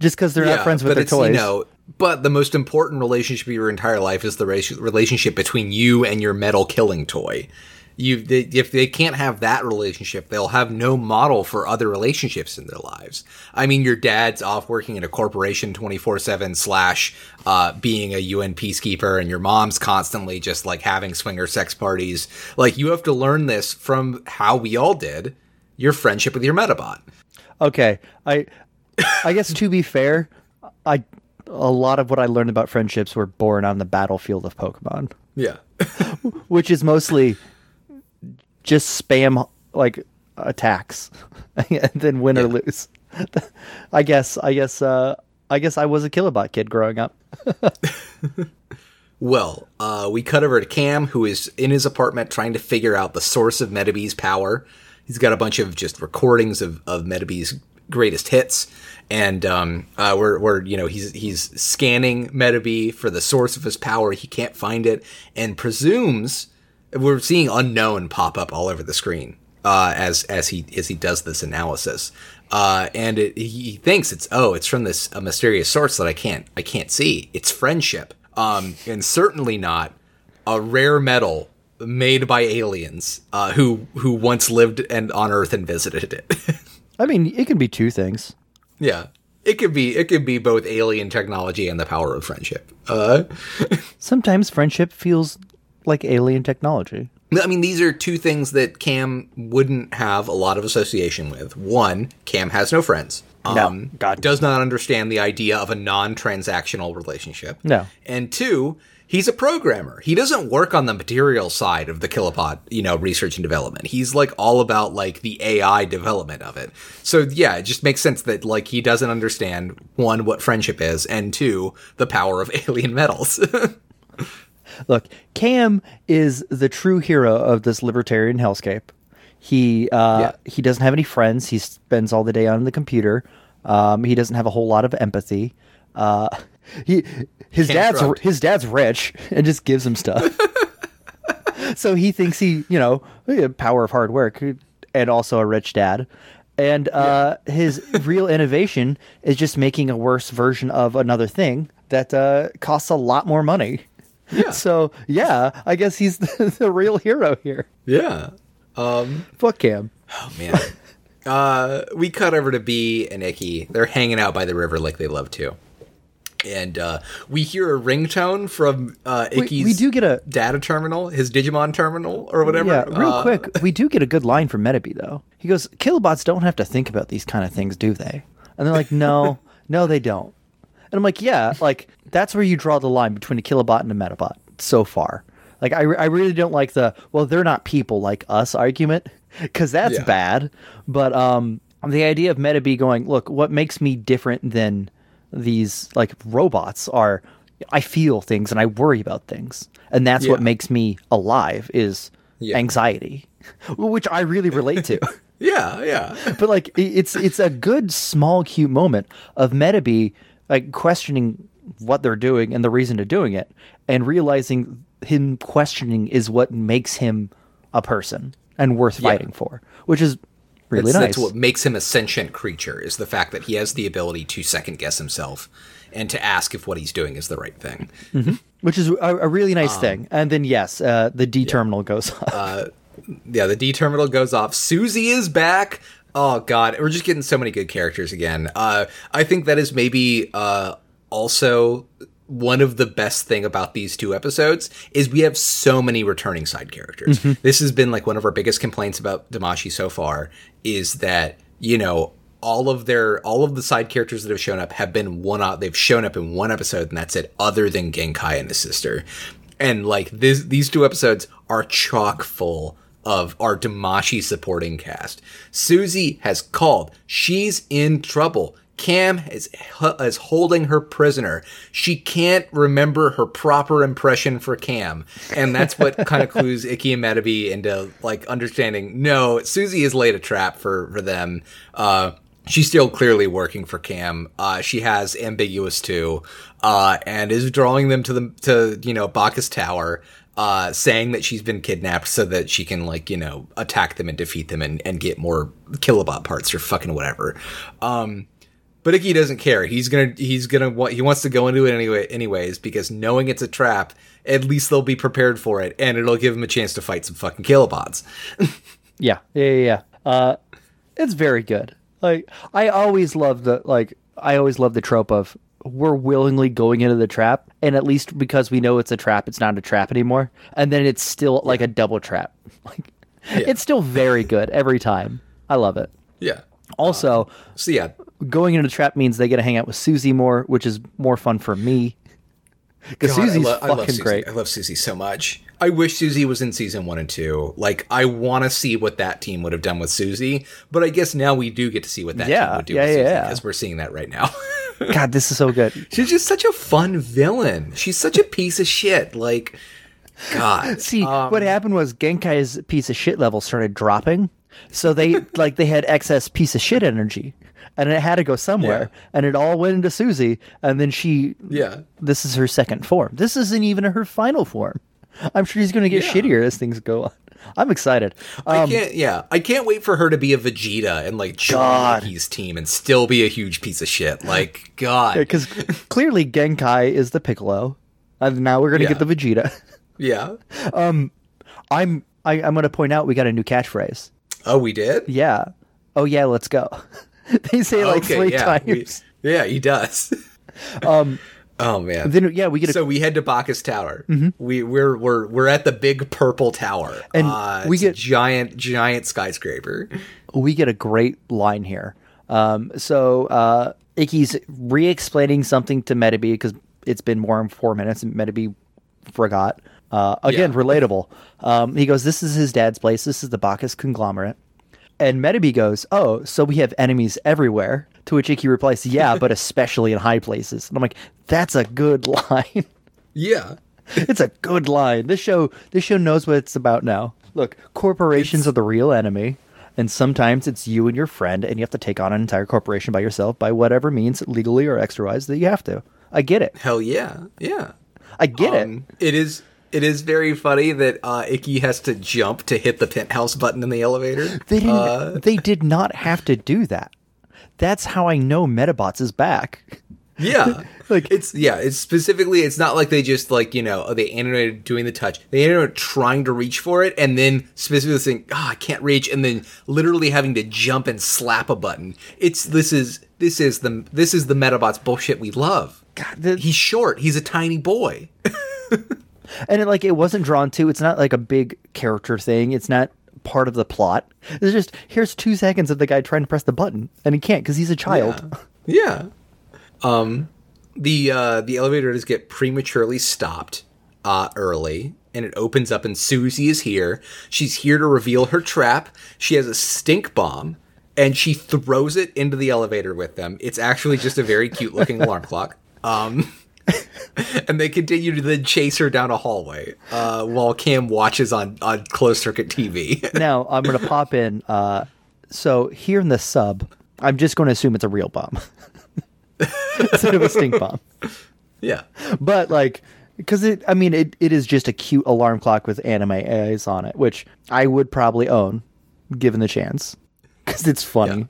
Speaker 1: just because they're not friends with their toys.
Speaker 2: You know, but the most important relationship of your entire life is the relationship between you and your metal killing toy. You, they, if they can't have that relationship, they'll have no model for other relationships in their lives. I mean, your dad's off working in a corporation twenty four seven slash uh, being a UN peacekeeper, and your mom's constantly just like having swinger sex parties. Like you have to learn this from how we all did your friendship with your Metabot.
Speaker 1: Okay, I, I guess to be fair, I a lot of what I learned about friendships were born on the battlefield of Pokemon,
Speaker 2: Yeah.
Speaker 1: which is mostly just spam like attacks and then win or lose. I guess. I guess. Uh, I guess I was a Kilobot kid growing up.
Speaker 2: Well, uh, we cut over to Cam, who is in his apartment trying to figure out the source of Metabee's power. He's got a bunch of just recordings of, of Metabee's greatest hits, and um, uh, we're, we're you know he's he's scanning Metabee for the source of his power. He can't find it, and presumes we're seeing unknown pop up all over the screen uh, as as he as he does this analysis. Uh, and it, he thinks it's oh it's from this a mysterious source that I can't I can't see. It's friendship um, and certainly not a rare metal made by aliens uh, who who once lived and on Earth and visited it.
Speaker 1: I mean, it can be two things.
Speaker 2: Yeah, it could be it could be both alien technology and the power of friendship. Uh,
Speaker 1: Sometimes friendship feels like alien technology.
Speaker 2: I mean, these are two things that Cam wouldn't have a lot of association with. One, Cam has no friends.
Speaker 1: No,
Speaker 2: Um,
Speaker 1: God.
Speaker 2: does not understand the idea of a non-transactional relationship.
Speaker 1: No.
Speaker 2: And two, he's a programmer. He doesn't work on the material side of the Kilobot, you know, research and development. He's like all about like the AI development of it. So yeah, it just makes sense that like he doesn't understand one what friendship is, and two the power of alien metals.
Speaker 1: Look, Cam is the true hero of this libertarian hellscape. He uh,
Speaker 2: Yeah.
Speaker 1: he doesn't have any friends. He spends all the day on the computer. Um, he doesn't have a whole lot of empathy. Uh, he his
Speaker 2: Can't
Speaker 1: dad's his dad's rich and just gives him stuff. so he thinks he you know yeah, power of hard work and also a rich dad. And uh, his real innovation is just making a worse version of another thing that uh, costs a lot more money. Yeah. So yeah, I guess he's the, the real hero here.
Speaker 2: yeah. Um,
Speaker 1: Fuck Cam.
Speaker 2: Oh man. uh, we cut over to B and Ikki. They're hanging out by the river like they love to. And uh, we hear a ringtone from uh,
Speaker 1: We,
Speaker 2: Ikki's
Speaker 1: we do get a
Speaker 2: data terminal, his Digimon terminal, or whatever.
Speaker 1: yeah, real
Speaker 2: Uh,
Speaker 1: quick. We do get a good line from Metabee though. He goes, "Kilobots don't have to think about these kind of things, do they?" And they're like, "No, no, they don't." And I'm like, "Yeah, like that's where you draw the line between a Kilobot and a Metabot so far." Like, I, I really don't like the well, they're not people like us argument because that's
Speaker 2: Yeah.
Speaker 1: bad. But um, the idea of Metabee going, "Look, what makes me different than these like robots are." I feel things and I worry about things, and that's what makes me alive is
Speaker 2: Yeah.
Speaker 1: anxiety, which I really relate to.
Speaker 2: Yeah, yeah.
Speaker 1: but like it's it's a good small cute moment of Metabee like questioning what they're doing and the reason to doing it, and realizing him questioning is what makes him a person and worth fighting for, which is really
Speaker 2: That's,
Speaker 1: nice.
Speaker 2: that's what makes him a sentient creature is the fact that he has the ability to second guess himself and to ask if what he's doing is the right thing.
Speaker 1: which is a, a really
Speaker 2: Um,
Speaker 1: nice thing. And then yes, uh, the D terminal goes off.
Speaker 2: Uh, yeah, the D terminal goes off. Susie is back. Oh god, we're just getting so many good characters again. Uh, I think that is maybe uh, also one of the best thing about these two episodes is we have so many returning side characters. Mm-hmm. This has been like one of our biggest complaints about Damashi so far is that you know all of their all of the side characters that have shown up have been one out they've shown up in one episode and that's it other than Genkai and his sister and like this these two episodes are chock full of our Damashi supporting cast. Susie has called. She's in trouble. Cam is is holding her prisoner. She can't remember her proper impression for Cam, and that's what kind of clues Ikki and Metabee into like understanding. No, Susie has laid a trap for for them. Uh, she's still clearly working for Cam. Uh, she has ambiguous too, uh, and is drawing them to the to you know Bacchus Tower, uh, saying that she's been kidnapped so that she can like you know attack them and defeat them and, and get more kilobot parts or fucking whatever. Um, But Ikki doesn't care. He's gonna he's gonna what he wants to go into it anyway anyways because knowing it's a trap, at least they'll be prepared for it, and it'll give him a chance to fight some fucking kilobots.
Speaker 1: Yeah, yeah, yeah. yeah. Uh, it's very good. Like I always love the like I always love the trope of we're willingly going into the trap, and at least because we know it's a trap, it's not a trap anymore, and then it's still like a double trap. Like it's still very good every time. I love it.
Speaker 2: yeah.
Speaker 1: Also,
Speaker 2: So yeah,
Speaker 1: going into the trap means they get to hang out with Susie more, which is more fun for me. Because Susie's
Speaker 2: lo-
Speaker 1: fucking
Speaker 2: Susie.
Speaker 1: great.
Speaker 2: I love Susie so much. I wish Susie was in season one and two. Like, I want to see what that team would have done with Susie. But I guess now we do get to see what that
Speaker 1: Yeah,
Speaker 2: team would do
Speaker 1: yeah,
Speaker 2: with Susie
Speaker 1: yeah.
Speaker 2: because we're seeing that right now.
Speaker 1: God, this is so good.
Speaker 2: She's just such a fun villain. She's such a piece of shit. Like, God.
Speaker 1: See,
Speaker 2: Um,
Speaker 1: what happened was Genkai's piece of shit level started dropping, so they like they had excess piece of shit energy, and it had to go somewhere,
Speaker 2: Yeah.
Speaker 1: and it all went into Susie, and then she,
Speaker 2: Yeah.
Speaker 1: this is her second form. This isn't even her final form. I'm sure she's going to get
Speaker 2: Yeah.
Speaker 1: shittier as things go on. I'm excited.
Speaker 2: I
Speaker 1: Um,
Speaker 2: can't. Yeah, I can't wait for her to be a Vegeta and like join his team and still be a huge piece of shit. Like God.
Speaker 1: because clearly Genkai is the Piccolo, and now we're going to
Speaker 2: Yeah.
Speaker 1: get the Vegeta.
Speaker 2: Yeah.
Speaker 1: Um, I'm I, I'm going to point out we got a new catchphrase.
Speaker 2: Oh, we did.
Speaker 1: Yeah. Oh yeah, let's go. they say it like
Speaker 2: okay.
Speaker 1: three
Speaker 2: yeah. we-
Speaker 1: times.
Speaker 2: yeah, he does. um. Oh man.
Speaker 1: Then yeah, we get a
Speaker 2: so we head to Bacchus Tower. We we're we're we're at the big purple tower,
Speaker 1: And
Speaker 2: uh,
Speaker 1: we get-
Speaker 2: giant giant skyscraper.
Speaker 1: we get a great line here. Um, so uh, Ikki's re-explaining something to Metabee because it's been more than four minutes and Metabee forgot. Uh, again,
Speaker 2: Yeah.
Speaker 1: relatable. Um, he goes, "This is his dad's place. This is the Bacchus conglomerate." And Metabee goes, "Oh, so we have enemies everywhere." To which Ikki replies, "Yeah, but especially in high places." And I'm like, "That's a good line."
Speaker 2: Yeah,
Speaker 1: it's a good line. This show this show knows what it's about now. Look, corporations are the real enemy, and sometimes it's you and your friend, and you have to take on an entire corporation by yourself by whatever means, legally or extrawise, that you have to. I get it.
Speaker 2: hell yeah, yeah.
Speaker 1: I get it.
Speaker 2: Um, it is it is very funny that uh, Ikki has to jump to hit the penthouse button in the elevator.
Speaker 1: They didn't.
Speaker 2: uh,
Speaker 1: they did not have to do that. That's how I know Metabots is back.
Speaker 2: Yeah,
Speaker 1: Like-
Speaker 2: it's yeah. It's specifically. It's not like they just like you know they animated doing the touch. They animated trying to reach for it, and then specifically saying, "Ah, I can't reach," and then literally having to jump and slap a button. It's this is this is the this is the Metabots bullshit we love.
Speaker 1: God, the-
Speaker 2: He's short. He's a tiny boy.
Speaker 1: and it like it wasn't drawn to. It's not like a big character thing. It's not part of the plot. It's just here's two seconds of the guy trying to press the button, and he can't because he's a child.
Speaker 2: Yeah. Um the uh the elevator does get prematurely stopped uh early and it opens up and Susie is here. She's here to reveal her trap. She has a stink bomb and she throws it into the elevator with them. It's actually just a very cute looking alarm clock. Um and they continue to then chase her down a hallway uh, while Cam watches on, on closed circuit TV.
Speaker 1: now I'm gonna pop in. Uh, so here in the sub, I'm just going to assume it's a real bomb instead of a stink bomb.
Speaker 2: yeah.
Speaker 1: But like, because it, I mean, it, it is just a cute alarm clock with anime eyes on it, which I would probably own, given the chance, because it's funny.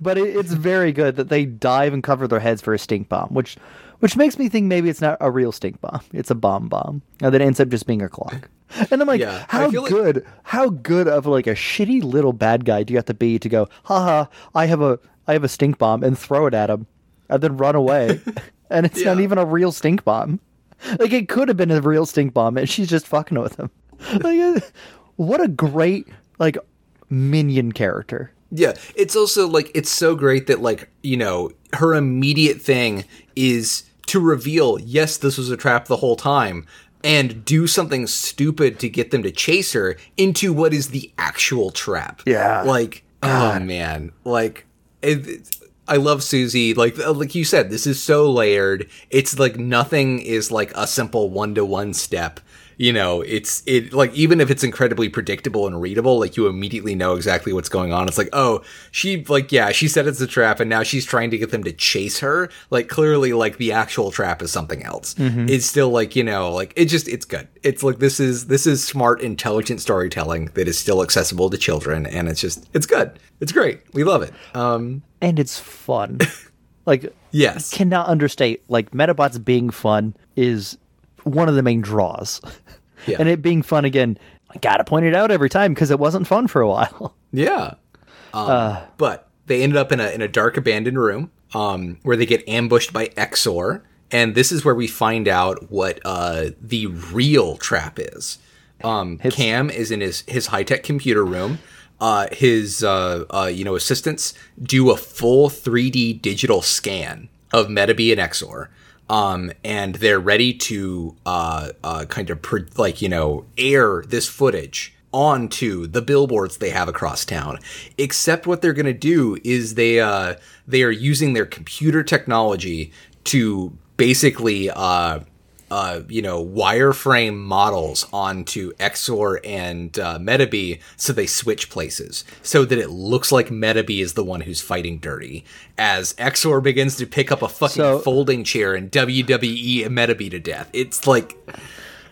Speaker 1: But it, it's very good that they dive and cover their heads for a stink bomb, which which makes me think maybe it's not a real stink bomb; it's a bomb bomb, and then it ends up just being a clock. And I'm like,
Speaker 2: Yeah,
Speaker 1: how
Speaker 2: feel like-
Speaker 1: good, how good of like a shitty little bad guy do you have to be to go, haha, I have a I have a stink bomb and throw it at him, and then run away, and it's not even a real stink bomb. Like it could have been a real stink bomb, and she's just fucking with him. Like, uh, what a great like minion character.
Speaker 2: Yeah, it's also like it's so great that like, you know, her immediate thing is to reveal, yes, this was a trap the whole time and do something stupid to get them to chase her into what is the actual trap.
Speaker 1: Yeah.
Speaker 2: Like, oh man, like it, it- I love Susie. Like, uh, like you said, this is so layered. It's like nothing is like a simple one to one step. You know, it's it like even if it's incredibly predictable and readable, like you immediately know exactly what's going on. It's like, oh, she like yeah, she said it's a trap, and now she's trying to get them to chase her. Like clearly, like the actual trap is something else. It's still like you know, like it just it's good. It's like this is this is smart, intelligent storytelling that is still accessible to children, and it's just it's good. It's great. We love it. Um,
Speaker 1: and it's fun. Like
Speaker 2: Yes.
Speaker 1: cannot understate like Metabots being fun is one of the main draws.
Speaker 2: Yeah.
Speaker 1: and it being fun again, I gotta point it out every time because it wasn't fun for a while.
Speaker 2: Yeah. Um, but they ended up in a in a dark abandoned room um, where they get ambushed by Exor, and this is where we find out what uh, the real trap is. Um, Cam is in his his high tech computer room. Uh, his uh, uh, you know assistants do a full 3D digital scan of Metabee and Exor. Um, and they're ready to uh, uh, kind of pro- like you know air this footage onto the billboards they have across town. Except what they're going to do is they uh, they are using their computer technology to basically uh, uh, you know wireframe models onto Exor and uh, Metabee so they switch places so that it looks like Metabee is the one who's fighting dirty as Exor begins to pick up a fucking
Speaker 1: So-
Speaker 2: folding chair and WWE Metabee to death. It's like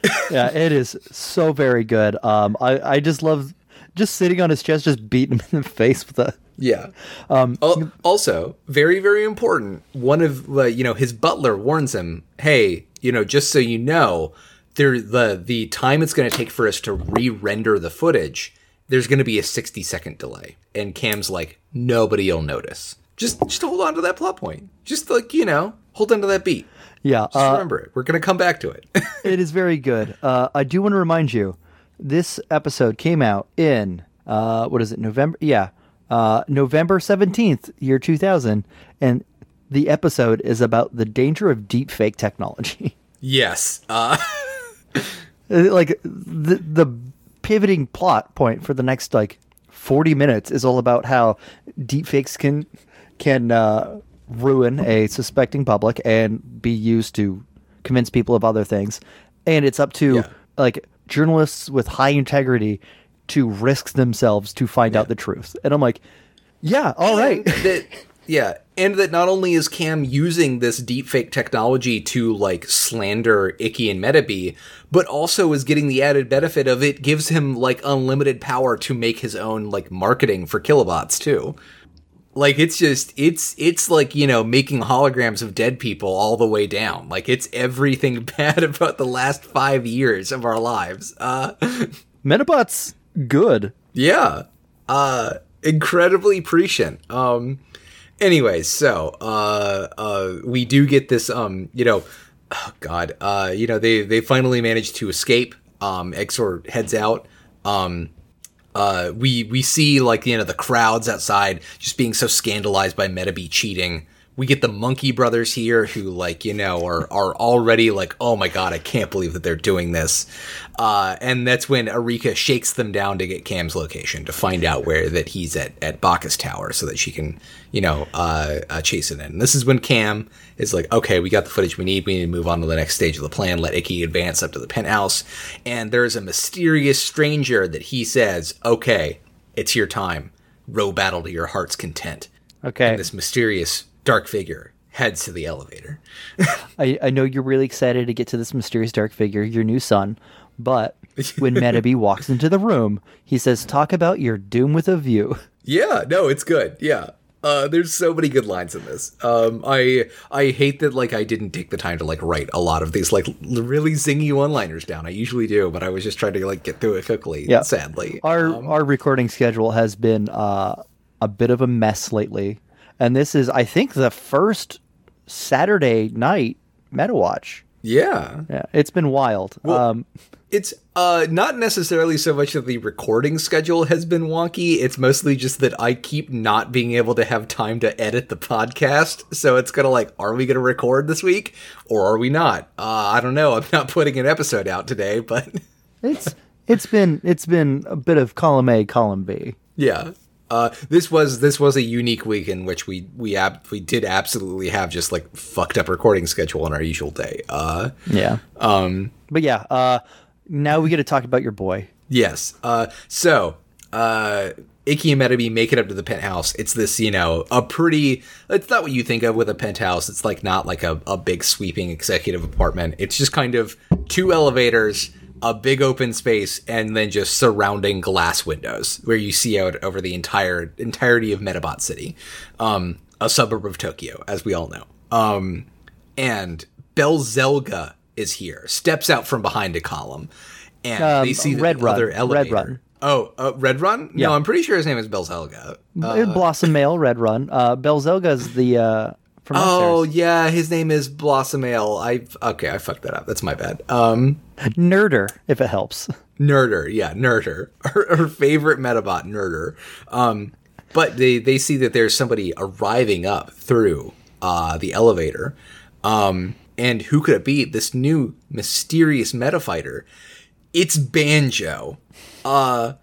Speaker 1: yeah, it is so very good. Um, I I just love just sitting on his chest, just beating him in the face with a.
Speaker 2: Yeah. Um, also, very, very important. One of uh, you know his butler warns him, "Hey, you know, just so you know, there the the time it's going to take for us to re-render the footage. There's going to be a 60 second delay." And Cam's like, "Nobody'll notice. Just just hold on to that plot point. Just like you know, hold on to that beat.
Speaker 1: Yeah,
Speaker 2: Just
Speaker 1: uh,
Speaker 2: remember it. We're going to come back to it."
Speaker 1: it is very good. Uh, I do want to remind you, this episode came out in uh, what is it? November? Yeah, uh, November seventeenth, year two thousand, and the episode is about the danger of deep fake technology.
Speaker 2: yes. Uh,
Speaker 1: like the the pivoting plot point for the next like 40 minutes is all about how deepfakes can can uh, ruin a suspecting public and be used to convince people of other things and it's up to
Speaker 2: Yeah.
Speaker 1: like journalists with high integrity to risk themselves to find out the truth and i'm like yeah all right
Speaker 2: that yeah, and that not only is Cam using this deepfake technology to like slander Ikki and Metabee, but also is getting the added benefit of it gives him like unlimited power to make his own like marketing for kilobots too. Like it's just it's it's like, you know, making holograms of dead people all the way down. Like it's everything bad about the last 5 years of our lives. Uh
Speaker 1: metabots good
Speaker 2: yeah. Uh incredibly prescient. Um anyways, so uh uh we do get this um, you know, oh god, uh you know, they they finally managed to escape. Um Exor heads out. Um uh we we see like you know the crowds outside just being so scandalized by Meta Metabee cheating. We get the Monkey Brothers here who like, you know, are are already like, "Oh my god, I can't believe that they're doing this." Uh and that's when Arika shakes them down to get Cam's location to find out where that he's at at Bacchus Tower so that she can, you know, uh, uh chase it in. And this is when Cam is like, "Okay, we got the footage we need. We need to move on to the next stage of the plan. Let Ikki advance up to the penthouse." And there's a mysterious stranger that he says, "Okay, it's your time. Row battle to your heart's content."
Speaker 1: okay
Speaker 2: And this mysterious dark figure heads to the elevator.
Speaker 1: I, I know you're really excited to get to this mysterious dark figure, your new son, but when Metabee walks into the room, he says, Talk about your doom with a view.
Speaker 2: Yeah, no, it's good. Yeah. Uh, there's so many good lines in this. Um, I I hate that like I didn't take the time to like write a lot of these like really zingy one-liners down. I usually do, but I was just trying to like get through it quickly.
Speaker 1: Yeah.
Speaker 2: Sadly,
Speaker 1: Our
Speaker 2: Um,
Speaker 1: our recording schedule has been uh, a bit of a mess lately. And this is, I think, the first Saturday night Meta Watch.
Speaker 2: yeah,
Speaker 1: Yeah, it's been wild. um,
Speaker 2: it's uh not necessarily so much that the recording schedule has been wonky. It's mostly just that I keep not being able to have time to edit the podcast. So it's kind of like, are we going to record this week or are we not? Uh, I don't know. I'm not putting an episode out today, but.
Speaker 1: it's it's been it's been a bit of column A, column B.
Speaker 2: Yeah. Uh, this was this was a unique week in which we we ab- we did absolutely have just like fucked up recording schedule on our usual day. Uh,
Speaker 1: Yeah.
Speaker 2: um,
Speaker 1: But yeah, uh, now we get to talk about your boy.
Speaker 2: yes. Uh, so uh, Ikki and Metabee make it up to the penthouse. It's this, you know, a pretty. It's not what you think of with a penthouse. It's like not like a, a big sweeping executive apartment. It's just kind of two elevators. A big open space, and then just surrounding glass windows where you see out over the entire entirety of Metabot City. Um, a suburb of Tokyo, as we all know. Um, and Belzelga is here, steps out from behind a column, and
Speaker 1: Um,
Speaker 2: they see the
Speaker 1: Red Run.
Speaker 2: other
Speaker 1: Red
Speaker 2: elevator.
Speaker 1: Run.
Speaker 2: Oh, uh, Red Run?
Speaker 1: Yeah.
Speaker 2: No, I'm pretty sure his name is Belzelga. Uh,
Speaker 1: Blossom Male, Red Run. Uh, is the uh,
Speaker 2: oh yeah, his name is Blossom Ale. I okay, I fucked that up. That's my bad. Um,
Speaker 1: Nerder, if it helps.
Speaker 2: Nerder, yeah, Nerder, her, her favorite Metabot, Nerder. Um, but they they see that there's somebody arriving up through uh, the elevator, um, and who could it be? This new mysterious meta fighter. It's Banjo. Uh,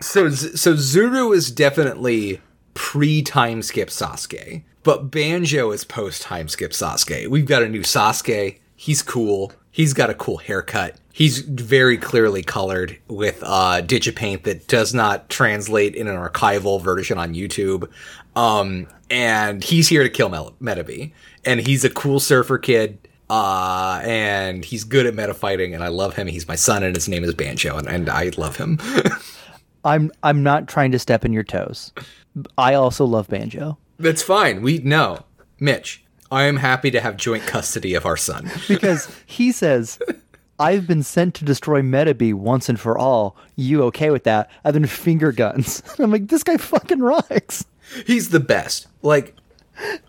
Speaker 2: so so Zuru is definitely pre time skip Sasuke, but Banjo is post time skip Sasuke. We've got a new Sasuke. He's cool. He's got a cool haircut. He's very clearly colored with uh, digipaint that does not translate in an archival version on YouTube. Um, and he's here to kill Mel- Metabee. And he's a cool surfer kid. Uh, and he's good at meta fighting, and I love him. He's my son, and his name is Banjo, and, and I love him.
Speaker 1: I'm I'm not trying to step in your toes. I also love banjo
Speaker 2: That's fine. We know. Mitch, I am happy to have joint custody of our son.
Speaker 1: because he says, "I've been sent to destroy Metabee once and for all. You okay with that?" Then finger guns. I'm like, this guy fucking rocks.
Speaker 2: He's the best. Like,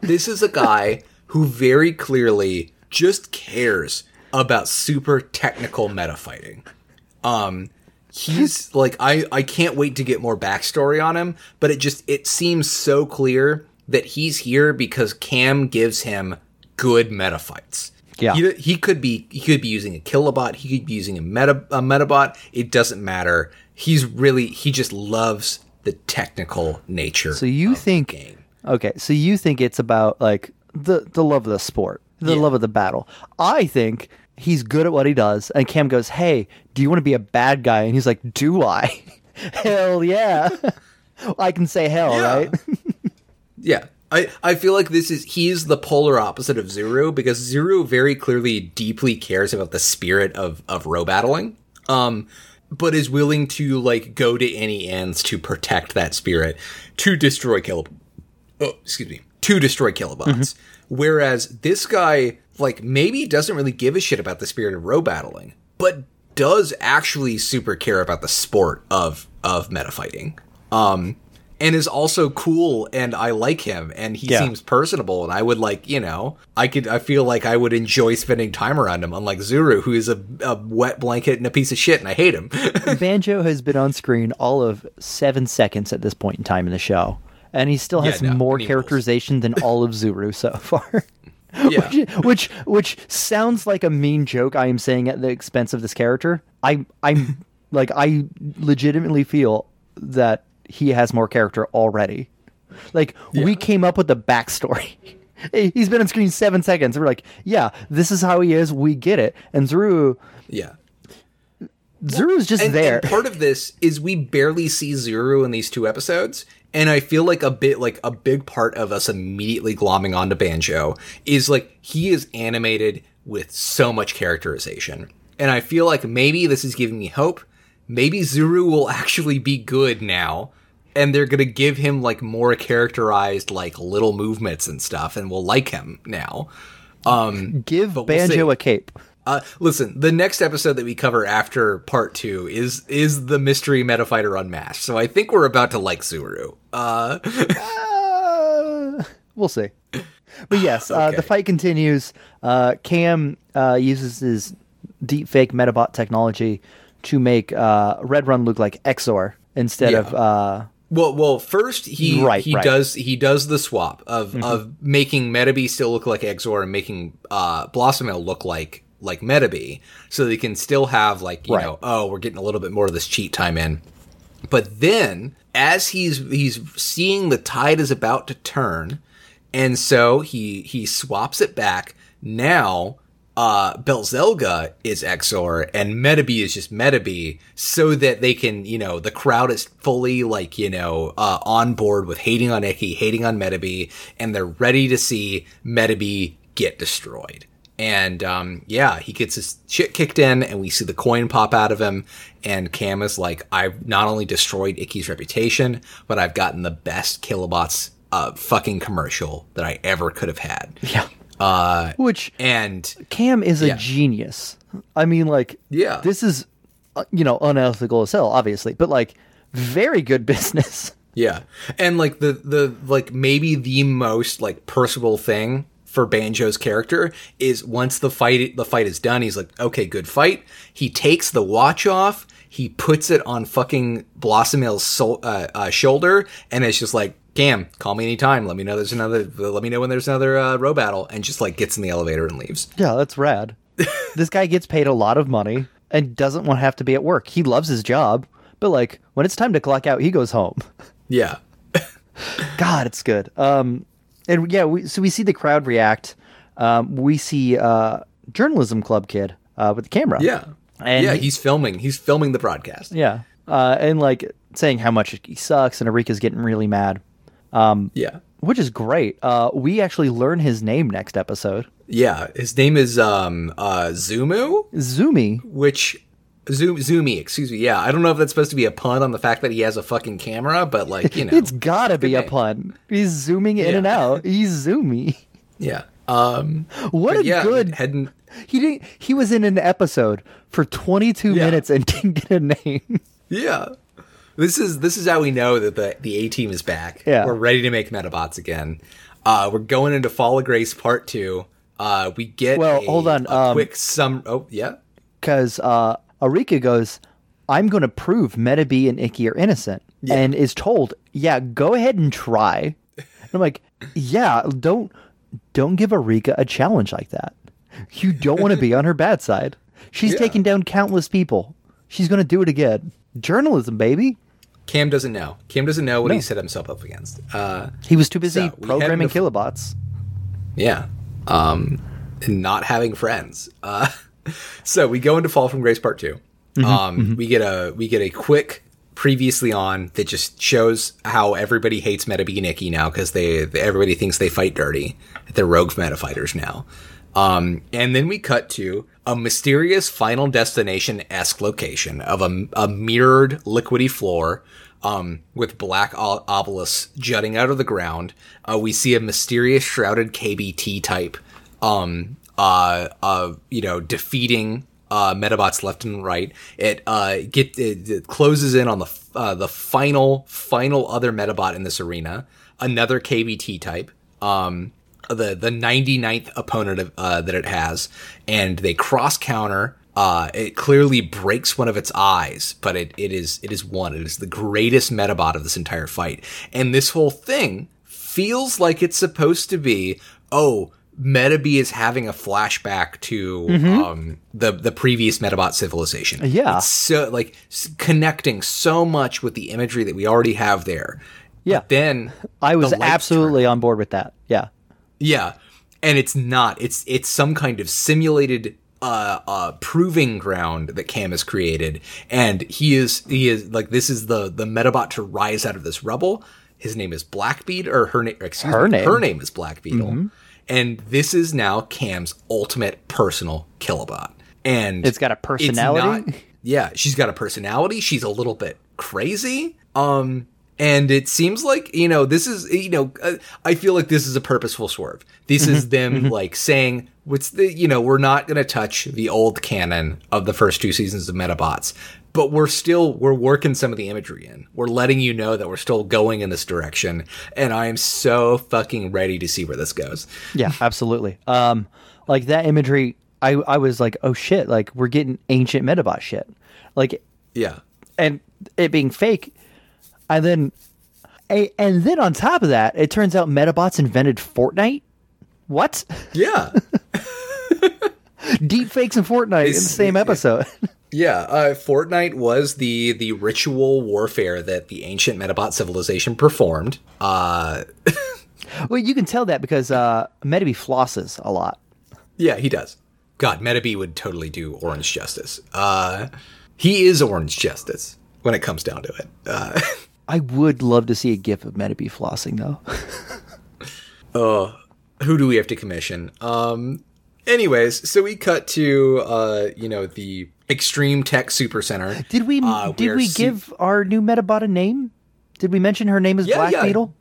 Speaker 2: this is a guy who very clearly just cares about super technical meta fighting. Um, he's like, I, I can't wait to get more backstory on him, but it just, it seems so clear that he's here because Cam gives him good meta fights.
Speaker 1: Yeah.
Speaker 2: He, he could be he could be using a kilobot. He could be using a meta a metabot. It doesn't matter. He's really he just loves the technical nature.
Speaker 1: So you
Speaker 2: of the
Speaker 1: think
Speaker 2: game.
Speaker 1: Okay, so you think it's about like the the love of the sport, the
Speaker 2: Yeah.
Speaker 1: love of the battle. I think he's good at what he does, and Cam goes, "Hey, do you want to be a bad guy?" And he's like, "Do I? hell yeah! I can say hell,
Speaker 2: Yeah.
Speaker 1: right?"
Speaker 2: Yeah. I, I feel like this is he is the polar opposite of Zuru because Zuru very clearly deeply cares about the spirit of of row battling. Um but is willing to like go to any ends to protect that spirit to destroy kill oh, excuse me, to destroy kilobots. Whereas this guy like maybe doesn't really give a shit about the spirit of row battling, but does actually super care about the sport of of meta fighting. Um and is also cool and I like him and he
Speaker 1: Yeah.
Speaker 2: seems personable and I would like, you know, I could I feel like I would enjoy spending time around him unlike Zuru who is a, a wet blanket and a piece of shit and I hate him.
Speaker 1: Banjo has been on screen all of seven seconds at this point in time in the show, and he still has
Speaker 2: Yeah, no,
Speaker 1: more
Speaker 2: and he rules.
Speaker 1: characterization than all of Zuru so far.
Speaker 2: yeah.
Speaker 1: which, which which sounds like a mean joke I am saying at the expense of this character. I I'm like I legitimately feel that he has more character already. Like we came up with the backstory. He's been on screen seven seconds. We're like, yeah, this is how he is. We get it. And Zuru,
Speaker 2: Yeah.
Speaker 1: Zuru's just
Speaker 2: and,
Speaker 1: there.
Speaker 2: and part of this is we barely see Zuru in these two episodes. And I feel like a bit like a big part of us immediately glomming onto Banjo is like he is animated with so much characterization. And I feel like maybe this is giving me hope. Maybe Zuru will actually be good now. And they're gonna give him like more characterized like little movements and stuff, and we'll like him now. Um
Speaker 1: Give
Speaker 2: we'll
Speaker 1: Banjo
Speaker 2: see.
Speaker 1: a cape.
Speaker 2: uh, listen, the next episode that we cover after part two is is the mystery meta fighter unmasked. So I think we're about to like Zuru. Uh,
Speaker 1: Uh, we'll see. But yes, uh, the fight continues. Uh, Cam uh, uses his deep fake Metabot technology to make uh, Red Run look like Exor instead
Speaker 2: Yeah.
Speaker 1: of. Uh,
Speaker 2: well, well, first he
Speaker 1: Right,
Speaker 2: he
Speaker 1: right.
Speaker 2: does he does the swap of of making Metabee still look like Exor and making uh, look like like Metabee, so they can still have like you
Speaker 1: Right.
Speaker 2: know oh we're getting a little bit more of this cheat time in. But then, as he's he's seeing the tide is about to turn, and so he he swaps it back. Now, uh, Belzelga is Exor, and Metabee is just Metabee, so that they can, you know, the crowd is fully like, you know, uh, on board with hating on Ikki, hating on Metabee, and they're ready to see Metabee get destroyed. And um, yeah, he gets his shit kicked in, and we see the coin pop out of him. And Cam is like, I've not only destroyed Ikki's reputation, but I've gotten the best kilobots uh, fucking commercial that I ever could have had.
Speaker 1: Yeah.
Speaker 2: Uh,
Speaker 1: Which
Speaker 2: and
Speaker 1: Cam is a genius. I mean, like,
Speaker 2: Yeah.
Speaker 1: this is, uh, you know, unethical as hell, obviously, but like, very good business.
Speaker 2: Yeah. And like the the like maybe the most like personable thing for Banjo's character is once the fight the fight is done, he's like, "Okay, good fight." He takes the watch off, he puts it on fucking Blossomille's so- uh, uh, shoulder and it's just like, "Cam, call me anytime. Let me know there's another let me know when there's another uh, row battle." And just like gets in the elevator and leaves.
Speaker 1: Yeah, that's rad. this guy gets paid a lot of money and doesn't want to have to be at work. He loves his job, but like, when it's time to clock out, he goes home.
Speaker 2: Yeah.
Speaker 1: God, it's good. Um, and yeah, we, so we see the crowd react. Um, we see uh, journalism club kid uh, with the camera.
Speaker 2: Yeah.
Speaker 1: And
Speaker 2: yeah, he's filming. He's filming the broadcast.
Speaker 1: yeah, uh, and like saying how much he sucks, and Arika's getting really mad,
Speaker 2: Yeah.
Speaker 1: which is great. Uh, we actually learn his name next episode.
Speaker 2: Yeah, his name is um uh Zumu,
Speaker 1: Zumi.
Speaker 2: which Zoom Zoomy, excuse me. Yeah, I don't know if that's supposed to be a pun on the fact that he has a fucking camera, but like, you know.
Speaker 1: It's gotta be a pun. He's zooming in
Speaker 2: Yeah.
Speaker 1: and out. He's zoomy.
Speaker 2: yeah. Um
Speaker 1: What a
Speaker 2: yeah,
Speaker 1: good.
Speaker 2: heading
Speaker 1: He didn't. He was in an episode for 22
Speaker 2: Yeah.
Speaker 1: minutes and didn't get a name.
Speaker 2: Yeah. This is this is how we know that the the A team is back.
Speaker 1: Yeah.
Speaker 2: We're ready to make Metabots again. Uh we're going into Fall of Grace part 2. Uh we get
Speaker 1: Well,
Speaker 2: a-
Speaker 1: hold on, um,
Speaker 2: quick sum Oh, yeah.
Speaker 1: because uh, Arika goes, I'm going to prove Metabee and Ikki are innocent, and is told, yeah, go ahead and try. And I'm like, yeah, don't don't give Arika a challenge like that. You don't want to be on her bad side. She's
Speaker 2: Yeah.
Speaker 1: taken down countless people. She's going to do it again. Journalism, baby.
Speaker 2: Cam doesn't know. Cam doesn't know what
Speaker 1: No.
Speaker 2: he set himself up against. Uh
Speaker 1: He was too busy
Speaker 2: So,
Speaker 1: programming kilobots.
Speaker 2: Yeah. Um, and not having friends. Uh, so we go into Fall from Grace Part 2 Um, we get a we get a quick previously on that just shows how everybody hates Meta Ikki now because they everybody thinks they fight dirty. They're rogue meta fighters now. Um, and then we cut to a mysterious Final Destination esque location of a, a mirrored liquidy floor um, with black obelisks jutting out of the ground. Uh, we see a mysterious shrouded KBT type, um, uh, uh, you know, defeating uh, Metabots left and right. It uh, get it, it closes in on the uh, the final final other Metabot in this arena, another KBT type. Um, the the 99th opponent of, uh, that it has, and they cross counter. Uh, it clearly breaks one of its eyes, but it, it is it is one. It is the greatest Metabot of this entire fight, and this whole thing feels like it's supposed to be. Oh, Metabee is having a flashback to um, the the previous Metabot civilization.
Speaker 1: Yeah.
Speaker 2: it's so like s- connecting so much with the imagery that we already have there.
Speaker 1: Yeah.
Speaker 2: But then
Speaker 1: I was
Speaker 2: the
Speaker 1: absolutely on board with that. Yeah.
Speaker 2: and it's not. It's it's some kind of simulated uh uh proving ground that Cam has created, and he is he is like this is the the Metabot to rise out of this rubble. His name is Blackbeard, or her name. Excuse
Speaker 1: Her
Speaker 2: me,
Speaker 1: name. Mm-hmm.
Speaker 2: Her name is Black Beetle, and this is now Cam's ultimate personal Kilobot. And
Speaker 1: It's got a personality?
Speaker 2: not- yeah, she's got a personality. She's a little bit crazy. Um, and it seems like you know this is you know uh, I feel like this is a purposeful swerve. This is them like saying what's the you know we're not going to touch the old canon of the first two seasons of Metabots, but we're still we're working some of the imagery in. We're letting you know that we're still going in this direction, and I am so fucking ready to see where this goes.
Speaker 1: Yeah, absolutely. Um, like that imagery, I I was like, oh shit, like we're getting ancient Metabot shit, like,
Speaker 2: Yeah,
Speaker 1: and it being fake, and then, and then on top of that, it turns out Metabots invented Fortnite. What?
Speaker 2: yeah.
Speaker 1: Deep fakes in Fortnite in the same episode.
Speaker 2: Yeah, uh, Fortnite was the the ritual warfare that the ancient Metabot civilization performed. Uh,
Speaker 1: well, you can tell that because uh, Metabee flosses a lot.
Speaker 2: yeah, he does. God, Metabee would totally do Orange Justice. Uh, he is Orange Justice when it comes down to it. Uh,
Speaker 1: I would love to see a gif of Metabee flossing though. Oh.
Speaker 2: Who do we have to commission? Um, anyways, so we cut to uh, you know the Extreme Tech Super Center.
Speaker 1: Did we
Speaker 2: Uh,
Speaker 1: did we
Speaker 2: su-
Speaker 1: give our new Metabot a name? Did we mention her name is
Speaker 2: Yeah,
Speaker 1: Black
Speaker 2: yeah.
Speaker 1: Beetle?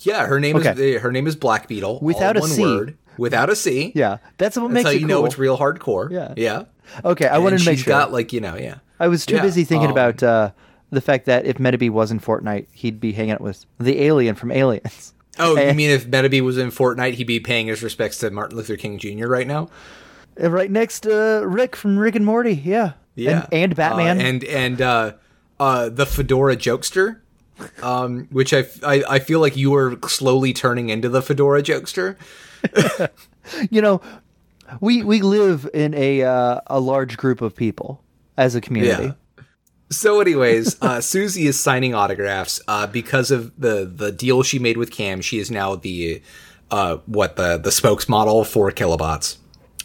Speaker 2: Yeah, her name
Speaker 1: Okay.
Speaker 2: is her name is Black Beetle.
Speaker 1: Without a
Speaker 2: one
Speaker 1: C.
Speaker 2: word. Without a C.
Speaker 1: Yeah, that's what
Speaker 2: That's
Speaker 1: makes
Speaker 2: how
Speaker 1: it
Speaker 2: you
Speaker 1: cool.
Speaker 2: know it's real hardcore.
Speaker 1: Yeah.
Speaker 2: Yeah.
Speaker 1: Okay, I wanted to make
Speaker 2: she's
Speaker 1: sure.
Speaker 2: got like, you know, yeah.
Speaker 1: I was too
Speaker 2: Yeah,
Speaker 1: busy thinking
Speaker 2: um,
Speaker 1: about uh, the fact that if Metabee was in Fortnite, he'd be hanging out with the alien from Aliens.
Speaker 2: Oh, you mean if Metabee was in Fortnite, he'd be paying his respects to Martin Luther King Jr. right now?
Speaker 1: Right next to Rick from Rick and Morty. Yeah.
Speaker 2: Yeah,
Speaker 1: And, and Batman.
Speaker 2: Uh, and and uh, uh, the Fedora jokester, um, which I, f- I I feel like you are slowly turning into the Fedora jokester.
Speaker 1: you know, we we live in a uh, a large group of people as a community.
Speaker 2: Yeah. So, anyways, uh, Susie is signing autographs uh, because of the the deal she made with Cam. She is now the uh, what the the spokesmodel for Kilobots.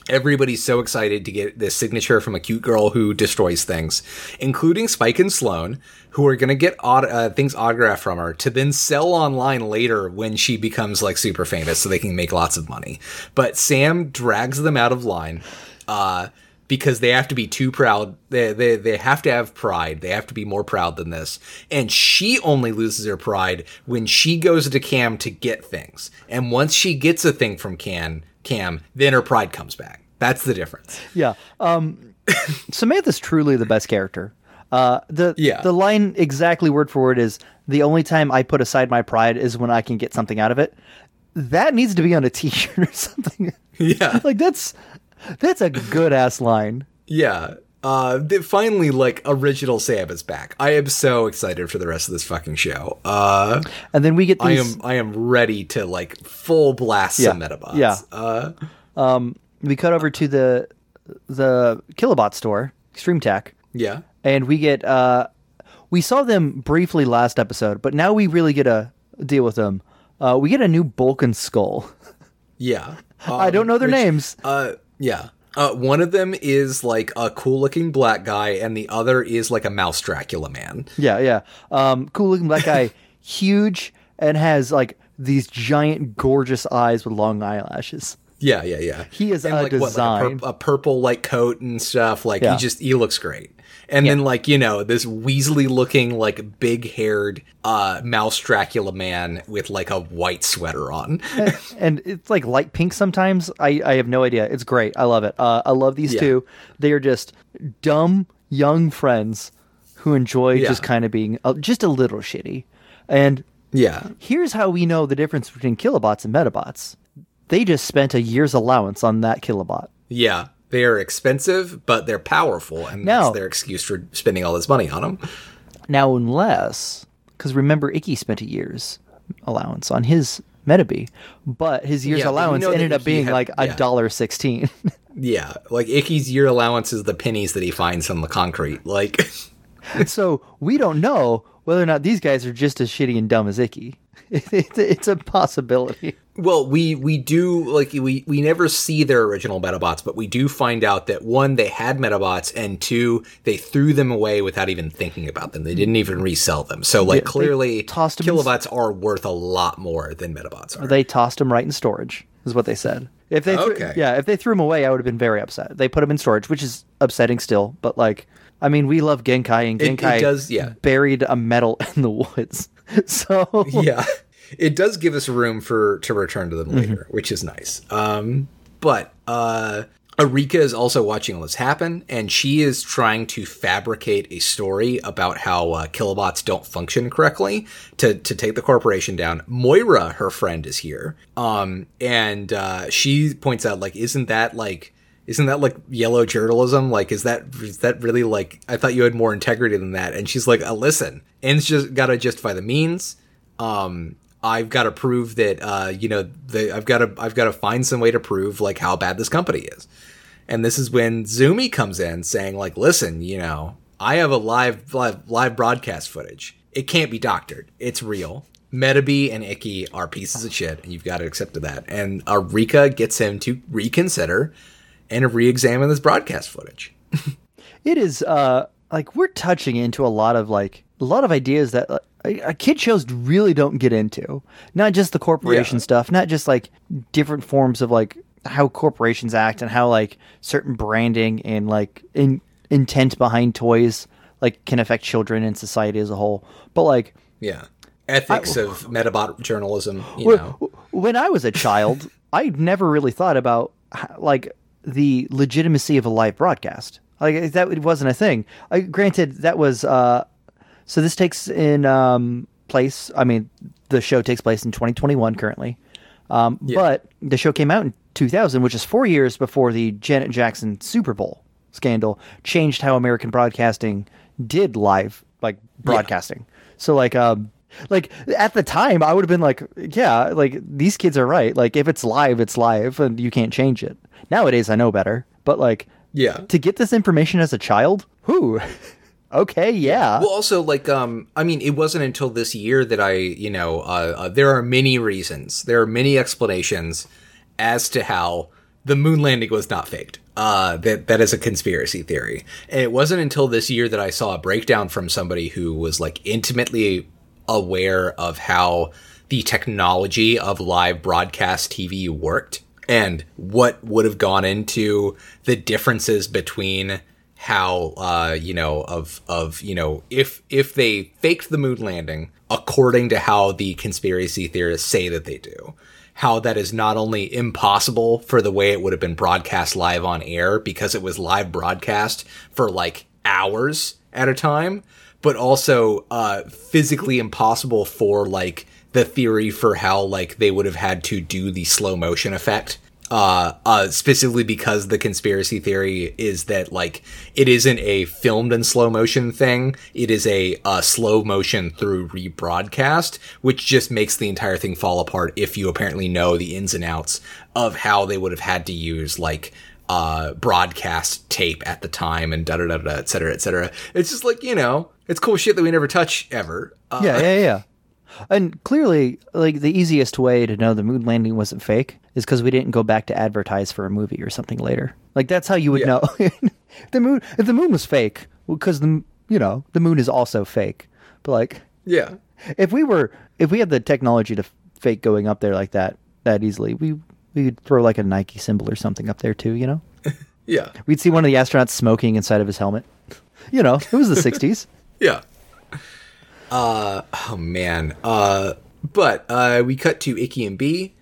Speaker 2: Everybody's so excited to get this signature from a cute girl who destroys things, including Spike and Sloan, who are going to get uh, things autographed from her to then sell online later when she becomes like super famous so they can make lots of money. But Sam drags them out of line. Uh, because they have to be too proud. They, they they have to have pride. They have to be more proud than this. And she only loses her pride when she goes to Cam to get things. And once she gets a thing from Cam, Cam, then her pride comes back. That's the difference.
Speaker 1: Yeah. Um, Samantha's truly the best character. Uh, the
Speaker 2: Yeah.
Speaker 1: the line exactly word for word is the only time I put aside my pride is when I can get something out of it. That needs to be on a T-shirt or something.
Speaker 2: Yeah.
Speaker 1: like that's that's a good ass line.
Speaker 2: Yeah. Uh, finally, like original Sam is back. I am so excited for the rest of this fucking show. Uh,
Speaker 1: And then we get
Speaker 2: I am I am ready to like full blast some
Speaker 1: Yeah.
Speaker 2: Metabots.
Speaker 1: Yeah.
Speaker 2: Uh,
Speaker 1: we cut over to the the Kilobot store, Extreme Tech,
Speaker 2: yeah.
Speaker 1: and we get uh we saw them briefly last episode, but now we really get a deal with them. Uh, we get a new Bulkin skull.
Speaker 2: Yeah.
Speaker 1: I don't know their
Speaker 2: which-
Speaker 1: names.
Speaker 2: Uh, yeah. Uh, one of them is like a cool looking black guy, and the other is like a mouse Dracula man.
Speaker 1: Yeah, yeah. Um, cool looking black guy, huge, and has like these giant, gorgeous eyes with long eyelashes.
Speaker 2: Yeah, yeah, yeah.
Speaker 1: He is
Speaker 2: and
Speaker 1: a
Speaker 2: like what, like a,
Speaker 1: design.
Speaker 2: pur- a purple like coat and stuff. Like
Speaker 1: Yeah.
Speaker 2: he just he looks great. And then like you know this Weasley looking like big haired uh mouse Dracula man with like a white sweater on.
Speaker 1: and it's like light pink sometimes. I, I have no idea. It's great. I love it. Uh, I love these
Speaker 2: Yeah.
Speaker 1: two. They are just dumb young friends who enjoy
Speaker 2: Yeah.
Speaker 1: just kind of being uh, just a little shitty. And
Speaker 2: yeah.
Speaker 1: here's how we know the difference between kilobots and metabots. They just spent a year's allowance on that kilobot.
Speaker 2: Yeah. They are expensive, but they're powerful, and
Speaker 1: Now-
Speaker 2: that's their excuse for spending all this money on them.
Speaker 1: Now, unless, because remember, Ikki spent a year's allowance on his Metabee, but his year's
Speaker 2: Yeah, but you
Speaker 1: allowance
Speaker 2: know
Speaker 1: ended up being
Speaker 2: had-
Speaker 1: like a
Speaker 2: yeah.
Speaker 1: dollar sixteen.
Speaker 2: Yeah, like Ikki's year allowance is the pennies that he finds on the concrete. Like,
Speaker 1: so we don't know whether or not these guys are just as shitty and dumb as Ikki. It's, it's a possibility.
Speaker 2: well, we we do like we we never see their original Metabots, but we do find out that one they had Metabots, and two they threw them away without even thinking about them. They didn't even resell them. So like
Speaker 1: Yeah,
Speaker 2: clearly,
Speaker 1: tossed 'em in-
Speaker 2: kilobots are worth a lot more than Metabots are.
Speaker 1: They tossed them right in storage, is what they said. If they, threw,
Speaker 2: Okay.
Speaker 1: yeah, if they threw them away, I would have been very upset. They put them in storage, which is upsetting still. But like, I mean, we love Genkai, and
Speaker 2: It- it
Speaker 1: Genkai
Speaker 2: does- yeah.
Speaker 1: buried a medal in the woods. So
Speaker 2: yeah it does give us room for to return to them later which is nice um but uh Arika is also watching all this happen, and she is trying to fabricate a story about how uh, kilobots don't function correctly to to take the corporation down. Moira, her friend, is here, um, and uh, she points out like, isn't that like isn't that like yellow journalism? Like, is that is that really like? I thought you had more integrity than that. And she's like, uh, listen, ends just got to justify the means. Um, I've got to prove that, uh, you know, the, I've got to I've got to find some way to prove like how bad this company is. And this is when Zumi comes in saying like, listen, you know, I have a live live live broadcast footage. It can't be doctored. It's real. Metabee and Ikki are pieces of shit, and you've got to accept that. And Arika gets him to reconsider and re-examine this broadcast footage.
Speaker 1: it is uh like we're touching into a lot of like a lot of ideas that uh, uh, kid shows really don't get into not just the corporation
Speaker 2: Yeah.
Speaker 1: stuff not just like different forms of like how corporations act and how like certain branding and like in, intent behind toys like can affect children and society as a whole but like
Speaker 2: Yeah. ethics of Metabot journalism. You
Speaker 1: Well,
Speaker 2: know,
Speaker 1: when I was a child, I never really thought about like the legitimacy of a live broadcast. Like that it wasn't a thing. I, granted, that was uh, so. This takes in um, place. I mean, the show takes place in 2021 currently, um, but the show came out in 2000, which is four years before the Janet Jackson Super Bowl scandal changed how American broadcasting did live like broadcasting. So like um like at the time I would have been like yeah like these kids are right like if it's live it's live and you can't change it. Nowadays I know better but like
Speaker 2: yeah.
Speaker 1: to get this information as a child who okay yeah
Speaker 2: Well, also like um, I mean, it wasn't until this year that I, you know, uh, uh, there are many reasons, there are many explanations as to how the moon landing was not faked. Uh, that that is a conspiracy theory, and it wasn't until this year that I saw a breakdown from somebody who was like intimately aware of how the technology of live broadcast TV worked and what would have gone into the differences between how uh you know of of you know if if they faked the moon landing according to how the conspiracy theorists say that they do how that is not only impossible for the way it would have been broadcast live on air because it was live broadcast for like hours at a time but also uh physically impossible for like the theory for how like they would have had to do the slow motion effect uh, uh, specifically because the conspiracy theory is that like it isn't a filmed in slow motion thing. It is a uh, slow motion through rebroadcast, which just makes the entire thing fall apart if you apparently know the ins and outs of how they would have had to use like uh, broadcast tape at the time and da da da da et cetera et cetera. It's just like you know, it's cool shit that we never touch ever. Uh,
Speaker 1: yeah yeah yeah and clearly like the easiest way to know the moon landing wasn't fake is because we didn't go back to advertise for a movie or something later like that's how you would
Speaker 2: Yeah.
Speaker 1: know the moon if the moon was fake because the you know the moon is also fake but like
Speaker 2: yeah.
Speaker 1: if we were if we had the technology to fake going up there like that that easily we we could throw like a nike symbol or something up there too you know
Speaker 2: Yeah.
Speaker 1: we'd see one of the astronauts smoking inside of his helmet you know it was the 60s
Speaker 2: Yeah. Uh oh man. Uh but uh we cut to Ikki and B.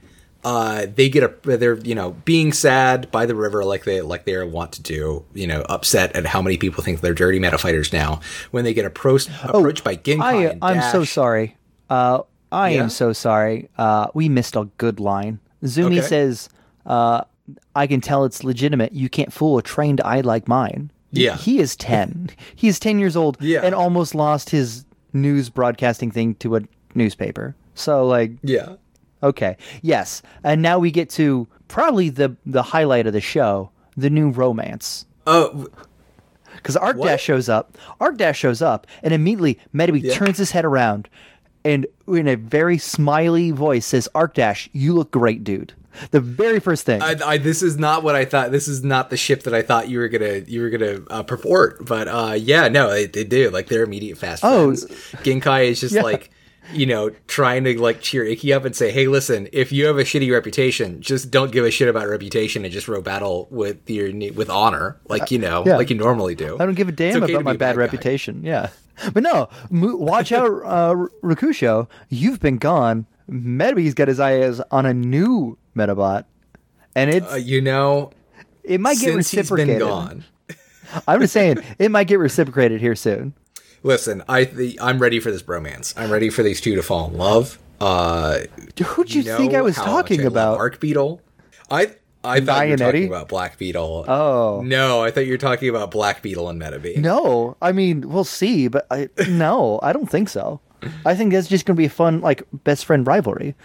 Speaker 2: Uh they get a they're you know being sad by the river like they like they want to do, you know, upset at how many people think they're dirty meta fighters now when they get approached approached by Genkai
Speaker 1: I,
Speaker 2: and
Speaker 1: I'm so sorry. Uh, I
Speaker 2: Yeah?
Speaker 1: am so sorry. Uh, we missed a good line. Zumi
Speaker 2: Okay.
Speaker 1: says, uh, "I can tell it's legitimate. You can't fool a trained eye like mine."
Speaker 2: Yeah.
Speaker 1: he is ten. he is ten years old
Speaker 2: Yeah.
Speaker 1: and almost lost his news broadcasting thing to a newspaper. So, like,
Speaker 2: Yeah.
Speaker 1: okay, yes. And now we get to probably the the highlight of the show, the new romance.
Speaker 2: Oh
Speaker 1: Because Arc? Dash shows up. Arc Dash shows up, and immediately Metabee turns his head around and in a very smiley voice says, Arc Dash, you look great, dude. The very first thing.
Speaker 2: I, I, this is not what I thought. This is not the ship that I thought you were gonna you were gonna uh, purport. But uh, yeah, no, they, they do. Like they're immediate fast
Speaker 1: Oh.
Speaker 2: friends. Genkai is just
Speaker 1: Yeah.
Speaker 2: like you know trying to like cheer Ikki up and say, hey, listen, if you have a shitty reputation, just don't give a shit about reputation and just row battle with your with honor, like you know,
Speaker 1: Yeah.
Speaker 2: like you normally do.
Speaker 1: I don't give a damn
Speaker 2: okay
Speaker 1: about my bad
Speaker 2: bad
Speaker 1: reputation. Yeah. But no, Mo- watch out, uh, Rokusho. You've been gone. Metabee's got his eyes on a new Metabot. And it's
Speaker 2: Uh, you know,
Speaker 1: it might get
Speaker 2: since he's
Speaker 1: reciprocated.
Speaker 2: been gone.
Speaker 1: I'm just saying it might get reciprocated here soon.
Speaker 2: Listen, I th- I'm ready for this bromance. I'm ready for these two to fall in love. Uh,
Speaker 1: Who'd you
Speaker 2: know
Speaker 1: think I was talking
Speaker 2: I
Speaker 1: about?
Speaker 2: Arc Beetle. I I thought you were talking about Black Beetle.
Speaker 1: Oh.
Speaker 2: no, I thought you were talking about Black Beetle and Metabee.
Speaker 1: No, I mean we'll see, but I no, I don't think so. I think that's just going to be a fun like best friend rivalry.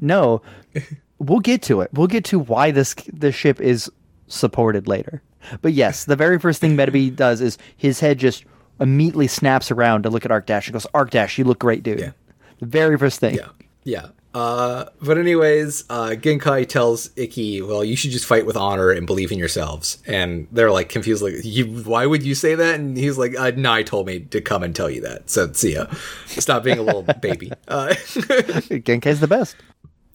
Speaker 1: No, we'll get to it. We'll get to why this this ship is supported later. But yes, the very first thing Metabee does is his head just immediately snaps around to look at Arc Dash and goes, "Arc Dash, you look great, dude."
Speaker 2: Yeah.
Speaker 1: The very first thing.
Speaker 2: Yeah, yeah. Uh, but anyways, uh, Genkai tells Ikki, "Well, you should just fight with honor and believe in yourselves." And they're like confused, like, you, "Why would you say that?" And he's like, uh, "Nai told me to come and tell you that." So see ya. Stop being a little baby. Uh,
Speaker 1: Genkai's the best.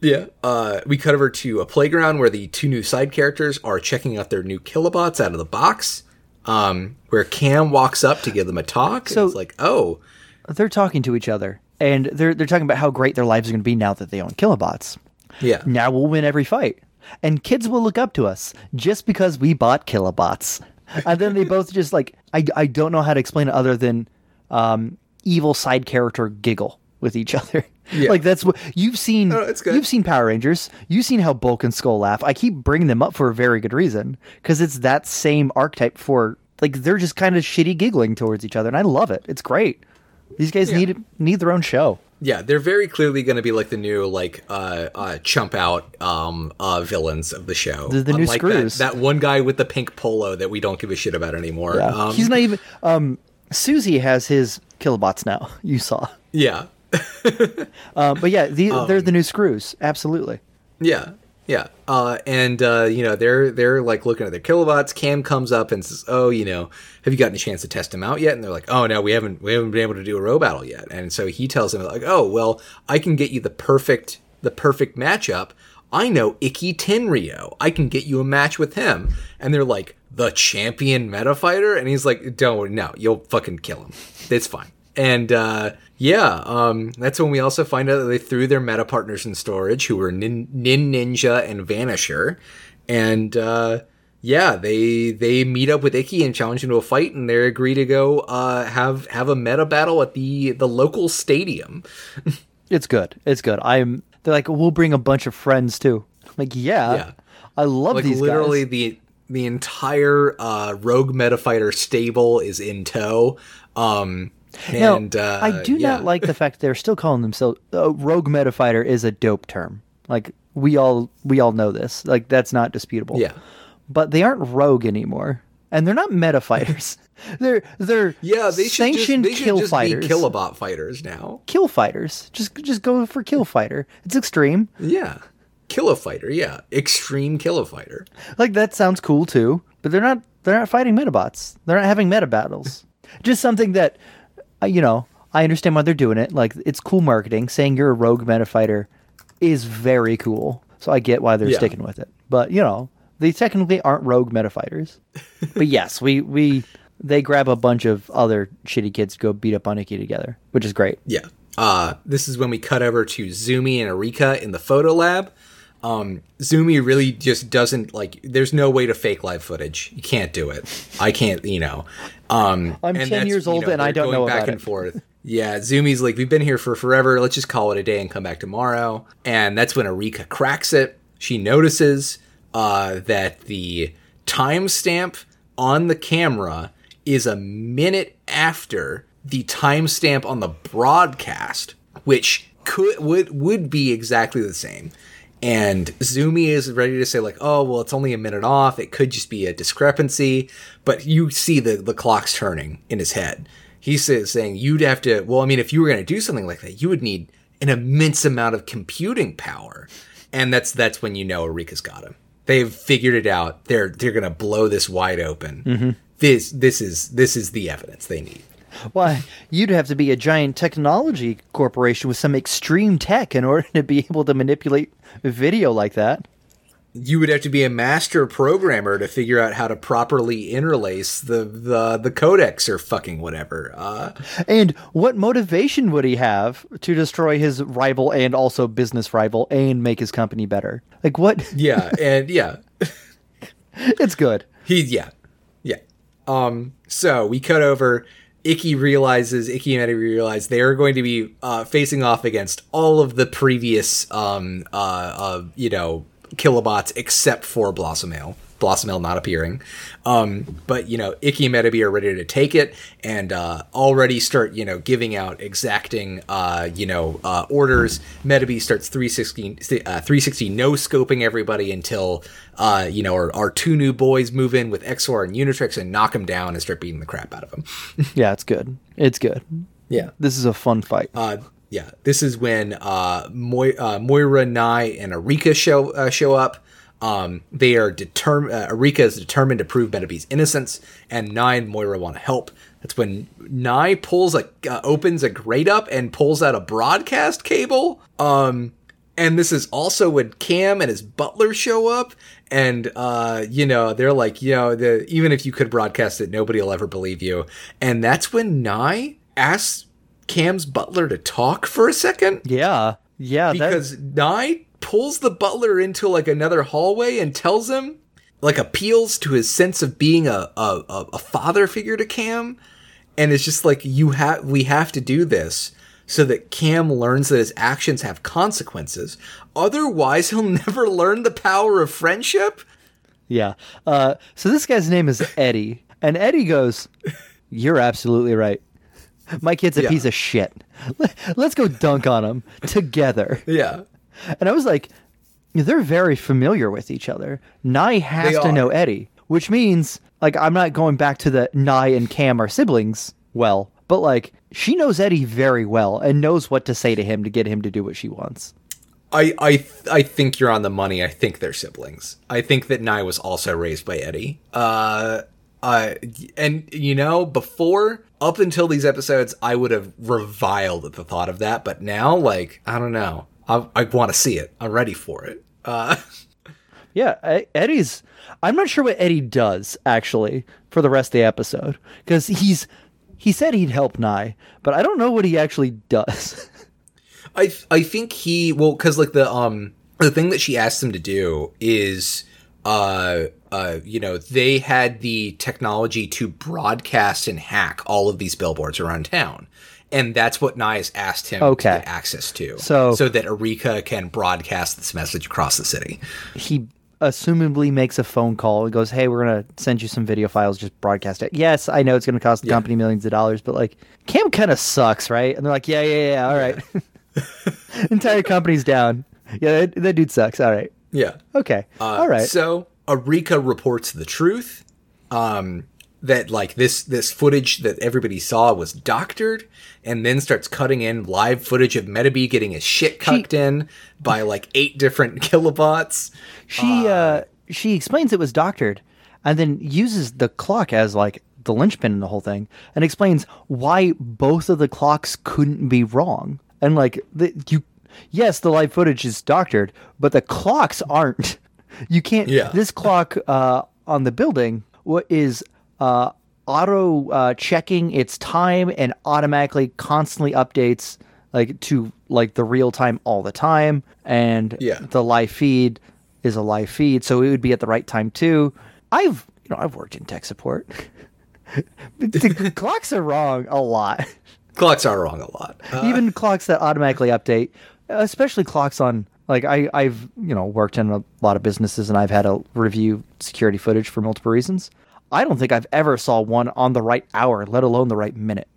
Speaker 2: Yeah. Uh, we cut over to a playground where the two new side characters are checking out their new kilobots out of the box. Um, where Cam walks up to give them a talk.
Speaker 1: So-
Speaker 2: and it's like, oh,
Speaker 1: They're talking to each other and they're they're talking about how great their lives are going to be now that they own kilobots.
Speaker 2: Yeah.
Speaker 1: Now we'll win every fight, and kids will look up to us just because we bought kilobots. And then they both just like I I don't know how to explain it other than um, evil side character giggle with each other.
Speaker 2: Yeah.
Speaker 1: Like that's what you've seen.
Speaker 2: Oh, it's good.
Speaker 1: You've seen Power Rangers. You've seen how Bulk and Skull laugh. I keep bringing them up for a very good reason because it's that same archetype for like they're just kind of shitty giggling towards each other, and I love it. It's great. These guys
Speaker 2: Yeah.
Speaker 1: need need their own show.
Speaker 2: Yeah, they're very clearly going to be like the new like uh, uh, chump out um, uh, villains of the show.
Speaker 1: The- the new Screws.
Speaker 2: That, that one guy with the pink polo that we don't give a shit about anymore.
Speaker 1: Yeah.
Speaker 2: Um,
Speaker 1: He's not even. Um, Susie has his kilobots now. You saw.
Speaker 2: yeah,
Speaker 1: Uh, but yeah, the,
Speaker 2: Um,
Speaker 1: they're the new screws. Absolutely.
Speaker 2: yeah, yeah. Uh, and uh, you know they're they're like looking at their kilobots. Cam comes up and says, "Oh, you know, have you gotten a chance to test them out yet?" And they're like, "Oh no, we haven't we haven't been able to do a row battle yet." And so he tells them like, "Oh well, I can get you the perfect the perfect matchup." I know Ikki Tenryo. I can get you a match with him. And they're like, the champion meta fighter? And he's like, don't no, you'll fucking kill him. It's fine. And uh, yeah, um, that's when we also find out that they threw their meta partners in storage, who were Nin, Nin Ninja and Vanisher. And uh, yeah, they they meet up with Ikki and challenge him to a fight, and they agree to go uh, have have a meta battle at the the local stadium.
Speaker 1: It's good. It's good. I'm. They're like, we'll bring a bunch of friends too. I'm like, yeah,
Speaker 2: Yeah.
Speaker 1: I love
Speaker 2: like
Speaker 1: these
Speaker 2: literally
Speaker 1: guys.
Speaker 2: the the entire uh, rogue meta fighter stable is in tow. Um,
Speaker 1: Now,
Speaker 2: and uh,
Speaker 1: I do
Speaker 2: yeah.
Speaker 1: not like the fact they're still calling themselves uh, rogue meta fighter is a dope term. Like we all we all know this. Like that's not disputable.
Speaker 2: Yeah.
Speaker 1: But they aren't rogue anymore, and they're not meta fighters. they're they're
Speaker 2: Yeah, they should just,
Speaker 1: sanctioned
Speaker 2: they
Speaker 1: kill
Speaker 2: just
Speaker 1: fighters.
Speaker 2: be kilobot fighters now.
Speaker 1: kill fighters. Just just go for kill fighter. It's extreme.
Speaker 2: Yeah, kilofighter. Yeah, extreme kilofighter.
Speaker 1: Like that sounds cool too, but they're not they're not fighting metabots. They're not having meta battles. Just something that you know, I understand why they're doing it. Like it's cool marketing. Saying you're a rogue meta fighter is very cool. So I get why they're
Speaker 2: Yeah.
Speaker 1: sticking with it. But, you know, they technically aren't rogue meta fighters. but yes, we we they grab a bunch of other shitty kids to go beat up on together, which is great.
Speaker 2: Yeah. Uh, this is when we cut over to Zumi and Arika in the photo lab. Um, Zumi really just doesn't like. There's no way to fake live footage. You can't do it. I can't. You know. Um,
Speaker 1: I'm
Speaker 2: and
Speaker 1: 10
Speaker 2: that's,
Speaker 1: years
Speaker 2: you
Speaker 1: old and I don't
Speaker 2: going
Speaker 1: know
Speaker 2: back and
Speaker 1: it.
Speaker 2: forth. Yeah, Zumi's like, we've been here for forever. Let's just call it a day and come back tomorrow. And that's when Arika cracks it. She notices uh, that the timestamp on the camera is a minute after the timestamp on the broadcast, which could would would be exactly the same. And Zumi is ready to say like, oh well, it's only a minute off. It could just be a discrepancy. But you see the the clock's turning in his head. He's saying you'd have to. Well, I mean, if you were going to do something like that, you would need an immense amount of computing power. And that's that's when you know Arika's got him. They've figured it out. They're they're going to blow this wide open. Mm-hmm. This this is this is the evidence they need.
Speaker 1: Why, you'd have to be a giant technology corporation with some extreme tech in order to be able to manipulate video like that.
Speaker 2: you would have to be a master programmer to figure out how to properly interlace the the the codecs or fucking whatever. Uh,
Speaker 1: And what motivation would he have to destroy his rival and also business rival and make his company better? Like what?
Speaker 2: yeah, and yeah,
Speaker 1: It's good.
Speaker 2: he yeah yeah. Um, so we cut over. Ikki realizes Ikki and Eddie realize they are going to be uh, facing off against all of the previous um uh, uh you know kilobots except for Blossomale. Blossomale not appearing. Um, but you know, Ikki and Metabee are ready to take it and uh, already start, you know, giving out exacting, uh, you know, uh, orders. Metabee starts 360, uh, 360 no scoping everybody until, uh, you know, our, our two new boys move in with Exor and Unitrix and knock them down and start beating the crap out of them.
Speaker 1: Yeah, it's good. It's good.
Speaker 2: yeah.
Speaker 1: This is a fun fight.
Speaker 2: Uh, yeah, this is when uh, uh, Moira, Nye, and Arika show uh, show up. Um, they are determined. Uh, Arika is determined to prove Metabee's innocence, and Nye and Moira want to help. That's when Nye pulls a uh, opens a grate up and pulls out a broadcast cable. Um, and this is also when Cam and his butler show up, and uh, you know they're like, you know, the, even if you could broadcast it, nobody will ever believe you. And that's when Nye asks Cam's butler to talk for a second
Speaker 1: Yeah, yeah. that-
Speaker 2: because Nye pulls the butler into like another hallway and tells him, like, appeals to his sense of being a a, a father figure to Cam, and it's just like you have we have to do this so that Cam learns that his actions have consequences. Otherwise, he'll never learn the power of friendship.
Speaker 1: Yeah. Uh, so this guy's name is Eddie, and Eddie goes, "You're absolutely right. My kid's a
Speaker 2: Yeah.
Speaker 1: piece of shit. Let's go dunk on him together."
Speaker 2: Yeah.
Speaker 1: And I was like, "They're very familiar with each other. Nye has
Speaker 2: They
Speaker 1: to
Speaker 2: are.
Speaker 1: know Eddie, which means like I'm not going back to the Nye and Cam are siblings. Well, but like she knows Eddie very well and knows what to say to him to get him to do what she wants."
Speaker 2: I I th- I think you're on the money. I think they're siblings. I think that Nye was also raised by Eddie. Uh, uh, and you know, before up until these episodes, I would have reviled at the thought of that. But now, like, I don't know. I I want to see it. I'm ready for it. Uh,
Speaker 1: Yeah, Eddie's. I'm not sure what Eddie does actually for the rest of the episode because he's he said he'd help Nye, but I don't know what he actually does.
Speaker 2: I I think he well because like the um the thing that she asked him to do is uh uh you know they had the technology to broadcast and hack all of these billboards around town. And that's what Nias asked him
Speaker 1: Okay.
Speaker 2: to get access to.
Speaker 1: So-
Speaker 2: so that Erika can broadcast this message across the city.
Speaker 1: he assumably makes a phone call and goes, "Hey, we're gonna send you some video files. Just broadcast it." Yes, I know it's gonna cost the company millions of dollars, but like Cam kind of sucks, right? And they're like, "Yeah, yeah, yeah, all right." Entire company's down. Yeah, that, that dude sucks. All right,
Speaker 2: Yeah.
Speaker 1: okay,
Speaker 2: Uh,
Speaker 1: all right.
Speaker 2: So Arika reports the truth. Um, that like this this footage that everybody saw was doctored, and then starts cutting in live footage of Metabee getting his shit cucked in by like eight different kilobots.
Speaker 1: She uh, she explains it was doctored, and then uses the clock as like the linchpin in the whole thing, and explains why both of the clocks couldn't be wrong. And like the, you, yes, the live footage is doctored, but the clocks aren't. You can't.
Speaker 2: Yeah.
Speaker 1: This clock uh, on the building what is uh, auto uh, checking its time and automatically constantly updates like to like the real time all the time. And
Speaker 2: Yeah.
Speaker 1: the live feed is a live feed so it would be at the right time too. I've you know i've worked in tech support. The clocks are wrong a lot.
Speaker 2: Clocks are wrong a lot. Uh,
Speaker 1: even clocks that automatically update especially clocks on like I, i've you know worked in a lot of businesses and i've had to review security footage for multiple reasons i don't think i've ever saw one on the right hour let alone the right minute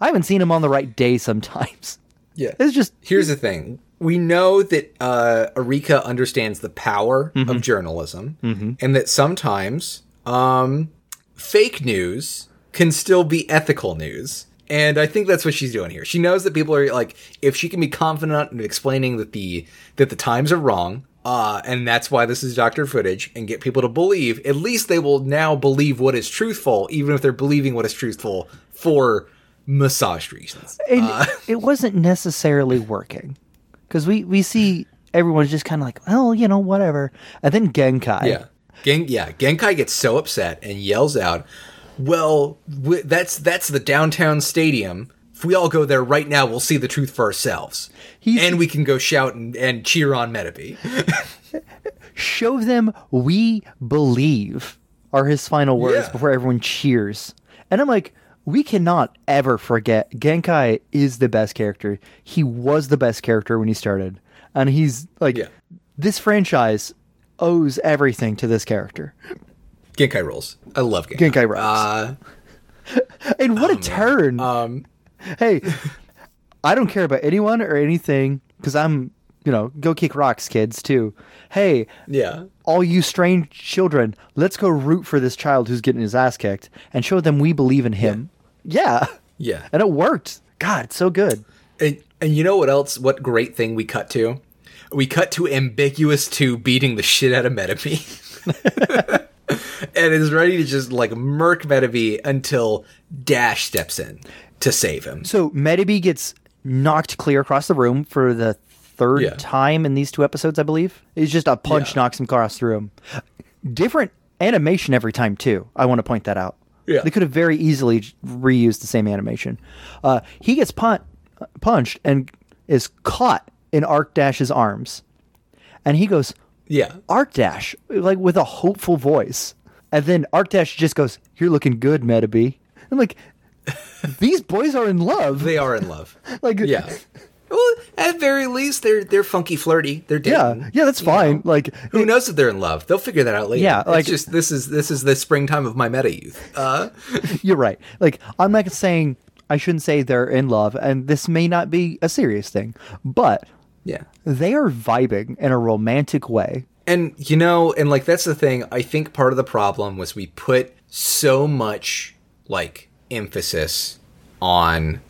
Speaker 1: i haven't seen them on the right day sometimes
Speaker 2: yeah.
Speaker 1: it's just
Speaker 2: Here's the thing. We know that uh, Arika understands the power
Speaker 1: Mm-hmm.
Speaker 2: of journalism, and that sometimes um, fake news can still be ethical news. And I think that's what she's doing here. She knows that people are like, if she can be confident in explaining that the that the times are wrong, uh, and that's why this is doctored footage, and get people to believe, at least they will now believe what is truthful, even if they're believing what is truthful for massage reasons.
Speaker 1: and
Speaker 2: Uh,
Speaker 1: it wasn't necessarily working because we we see everyone's just kind of like oh you know whatever and then genkai
Speaker 2: Yeah. Gen- yeah, Genkai gets so upset and yells out, "Well, w- that's that's the downtown stadium. If we all go there right now, we'll see the truth for ourselves,
Speaker 1: He's-
Speaker 2: and we can go shout and, and cheer on Metabee."
Speaker 1: show them we believe are his final words
Speaker 2: Yeah.
Speaker 1: before everyone cheers and i'm like we cannot ever forget genkai is the best character he was the best character when he started and he's like
Speaker 2: Yeah.
Speaker 1: this franchise owes everything to this character
Speaker 2: Genkai rules. I love Genkai.
Speaker 1: Genkai.
Speaker 2: Uh,
Speaker 1: And what a turn!
Speaker 2: um,
Speaker 1: hey, I don't care about anyone or anything because I'm, you know, go kick rocks, kids, too. Hey,
Speaker 2: yeah,
Speaker 1: all you strange children, let's go root for this child who's getting his ass kicked and show them we believe in him. Yeah.
Speaker 2: yeah.
Speaker 1: And it worked. God, it's so good.
Speaker 2: And and you know what else? What great thing we cut to? We cut to ambiguous two beating the shit out of Metabee. and is ready to just like murk Metabee until Dash steps in to save him.
Speaker 1: So Metabee gets knocked clear across the room for the third
Speaker 2: Yeah.
Speaker 1: time in these two episodes, I believe. It's just a punch
Speaker 2: Yeah.
Speaker 1: knocks him across the room. Different animation every time, too. I want to point that out.
Speaker 2: Yeah.
Speaker 1: They could have very easily reused the same animation. Uh, he gets pun- punched and is caught in Arc Dash's arms. And he goes,
Speaker 2: Yeah.
Speaker 1: Arc Dash, like with a hopeful voice. And then Arc Dash just goes, You're looking good, Metabee. I'm like, These boys are in love.
Speaker 2: They are in love.
Speaker 1: like,
Speaker 2: Yeah. Well, at very least, they're they're funky, flirty. They're dating.
Speaker 1: yeah, yeah, that's fine.
Speaker 2: know.
Speaker 1: Like,
Speaker 2: Who knows if they're in love? They'll figure that out later.
Speaker 1: Yeah,
Speaker 2: It's
Speaker 1: like-
Speaker 2: just this is this is the springtime of my meta youth. Uh,
Speaker 1: You're right. Like I'm not saying I shouldn't say they're in love, and this may not be a serious thing, but
Speaker 2: yeah.
Speaker 1: they are vibing in a romantic way.
Speaker 2: And you know, and like that's the thing. I think part of the problem was we put so much like emphasis on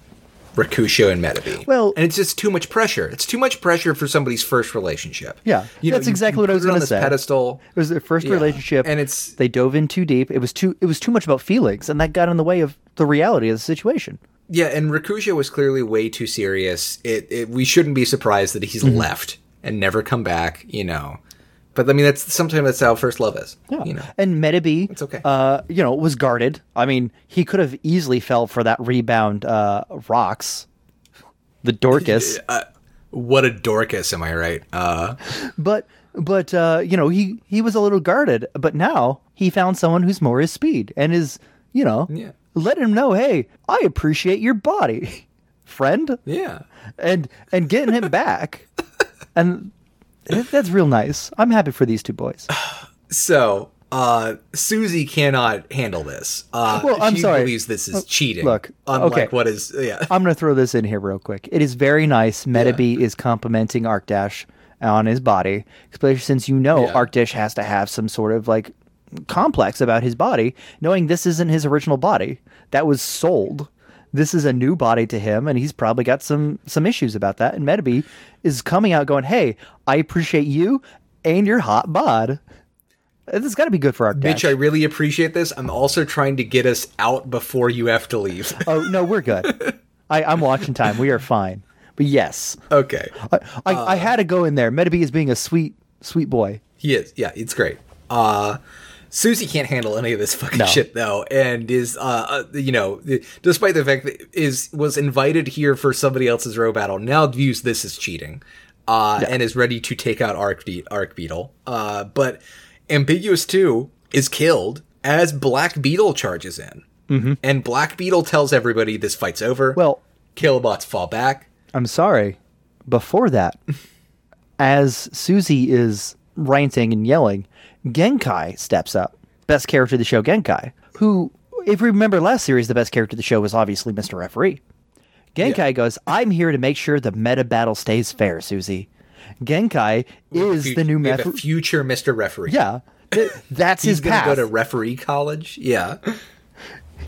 Speaker 2: Rokusho and Metabee.
Speaker 1: Well-
Speaker 2: and it's just too much pressure. It's too much pressure for somebody's first relationship.
Speaker 1: Yeah,
Speaker 2: you
Speaker 1: that's
Speaker 2: you-
Speaker 1: exactly
Speaker 2: you
Speaker 1: what I was
Speaker 2: it on
Speaker 1: gonna
Speaker 2: this
Speaker 1: say.
Speaker 2: Pedestal.
Speaker 1: It was their first
Speaker 2: Yeah.
Speaker 1: relationship,
Speaker 2: And it's-
Speaker 1: they dove in too deep. It was too it was too much about feelings, and that got in the way of the reality of the situation.
Speaker 2: Yeah, and Rokusho was clearly way too serious. It, it we shouldn't be surprised that he's
Speaker 1: Mm-hmm.
Speaker 2: left and never come back. You know, but I mean that's sometimes that's how first love is.
Speaker 1: Yeah.
Speaker 2: You know.
Speaker 1: And Metabee,
Speaker 2: It's okay.
Speaker 1: uh, you know, was guarded. I mean, he could have easily fell for that rebound uh, rocks, the Dorcas.
Speaker 2: What a Dorcas, am I right? Uh,
Speaker 1: but but uh, you know, he he was a little guarded. But now he found someone who's more his speed and is you know,
Speaker 2: Yeah.
Speaker 1: let him know, hey, I appreciate your body, friend,
Speaker 2: yeah.
Speaker 1: and and getting him back, and that's real nice. I'm happy for these two boys.
Speaker 2: So, uh, Susie cannot handle this. Uh,
Speaker 1: Well, I'm
Speaker 2: she
Speaker 1: sorry.
Speaker 2: believes this is cheating.
Speaker 1: look,
Speaker 2: unlike
Speaker 1: okay.
Speaker 2: what is yeah.
Speaker 1: I'm going to throw this in here real quick. It is very nice. Metabee is complimenting Arkdash on his body, especially since you know
Speaker 2: Yeah.
Speaker 1: Arkdash has to have some sort of like complex about his body, knowing this isn't his original body. That was sold. This is a new body to him, and he's probably got some some issues about that. And Metabee is coming out going, "Hey, I appreciate you and your hot bod." This has got to be good for our
Speaker 2: Mitch, I really appreciate this. I'm also trying to get us out before you have to leave.
Speaker 1: oh no, we're good. I, I'm watching time. We are fine. But yes,
Speaker 2: okay.
Speaker 1: I, I, I had to go in there. Metabee is being a sweet, sweet boy.
Speaker 2: He is. Yeah, it's great. Uh Susie can't handle any of this fucking
Speaker 1: No.
Speaker 2: shit though, and is uh, uh you know, despite the fact that is was invited here for somebody else's row battle, now views this as cheating, uh, and is ready to take out Arc, Be- Arc Beetle. Uh, but Ambiguous Two is killed as Black Beetle charges in, mm-hmm. and Black Beetle tells everybody this fight's over.
Speaker 1: Well,
Speaker 2: Kilobots fall back.
Speaker 1: I'm sorry. Before that, as Susie is ranting and yelling, Genkai steps up. Best character of the show, Genkai, who, if we remember last series, the best character of the show was obviously Mr. Referee. Genkai
Speaker 2: Yeah.
Speaker 1: goes, I'm here to make sure the meta battle stays fair, Susie. Genkai is
Speaker 2: Fut-
Speaker 1: the new
Speaker 2: we have
Speaker 1: meta.
Speaker 2: a future Mister Referee.
Speaker 1: Yeah. th- That's
Speaker 2: He's
Speaker 1: his path.
Speaker 2: go to referee college. Yeah.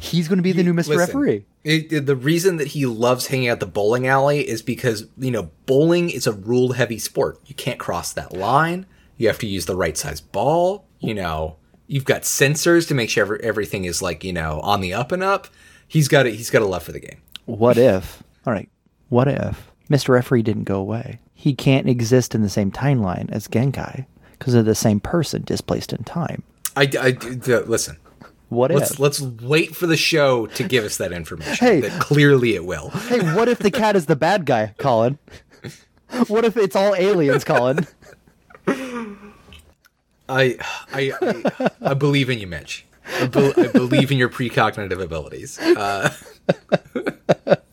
Speaker 1: He's going to be the new Mr.
Speaker 2: Listen,
Speaker 1: Referee.
Speaker 2: it- it- the reason that he loves hanging out the bowling alley is because you know bowling is a rule heavy sport. You can't cross that line. You have to use the right size ball. You know, you've got sensors to make sure every, everything is like you know on the up and up. He's got it. he's got a love for the game.
Speaker 1: What if? All right. What if Mr. Referee didn't go away? He can't exist in the same timeline as Genkai because they're the same person displaced in time.
Speaker 2: I, I- d- listen.
Speaker 1: What
Speaker 2: Let's
Speaker 1: if?
Speaker 2: let's wait for the show to give us that information.
Speaker 1: Hey.
Speaker 2: that clearly it will.
Speaker 1: Hey, what if the cat is the bad guy, Colin? What if it's all aliens, Colin?
Speaker 2: I I I, I believe in you, Mitch. I, be- I believe in your precognitive abilities. Uh,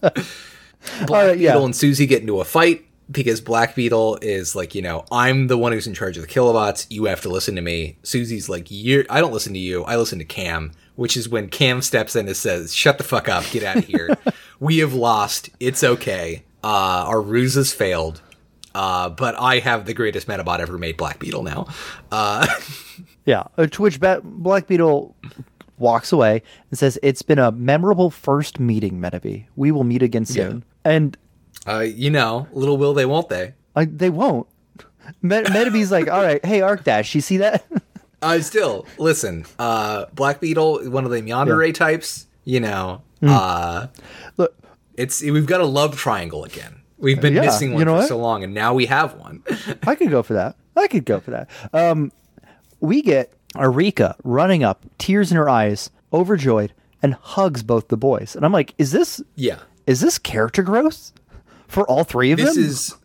Speaker 2: Black
Speaker 1: right, yeah.
Speaker 2: Beetle and Susie get into a fight because Black Beetle is like, you know, I'm the one who's in charge of the kilobots. You have to listen to me. Susie's like, you I don't listen to you. I listen to Cam, which is when Cam steps in and says, "Shut the fuck up. Get out of here. we have lost. It's okay. Uh, our ruse has failed." Uh, but I have the greatest Metabot ever made, Black Beetle. Now, uh,
Speaker 1: Yeah. uh, To which Black Beetle walks away and says, It's been a memorable first meeting, Metabee. We will meet again soon. And
Speaker 2: Uh, you know, little will they, won't they?
Speaker 1: I, they won't. Met- Metabee's like, All right, hey, Arkdash, you see that?
Speaker 2: Uh, still, listen, uh, Black Beetle, one of the Yandere types, you know, uh,
Speaker 1: Look,
Speaker 2: it's we've got a love triangle again. We've been
Speaker 1: Yeah,
Speaker 2: missing one
Speaker 1: you know
Speaker 2: for
Speaker 1: what?
Speaker 2: so long, and now we have one.
Speaker 1: I could go for that. I could go for that. Um, we get Arika running up, tears in her eyes, overjoyed, and hugs both the boys. And I'm like, is this
Speaker 2: Yeah.
Speaker 1: is this character growth for all three of
Speaker 2: This
Speaker 1: them?
Speaker 2: is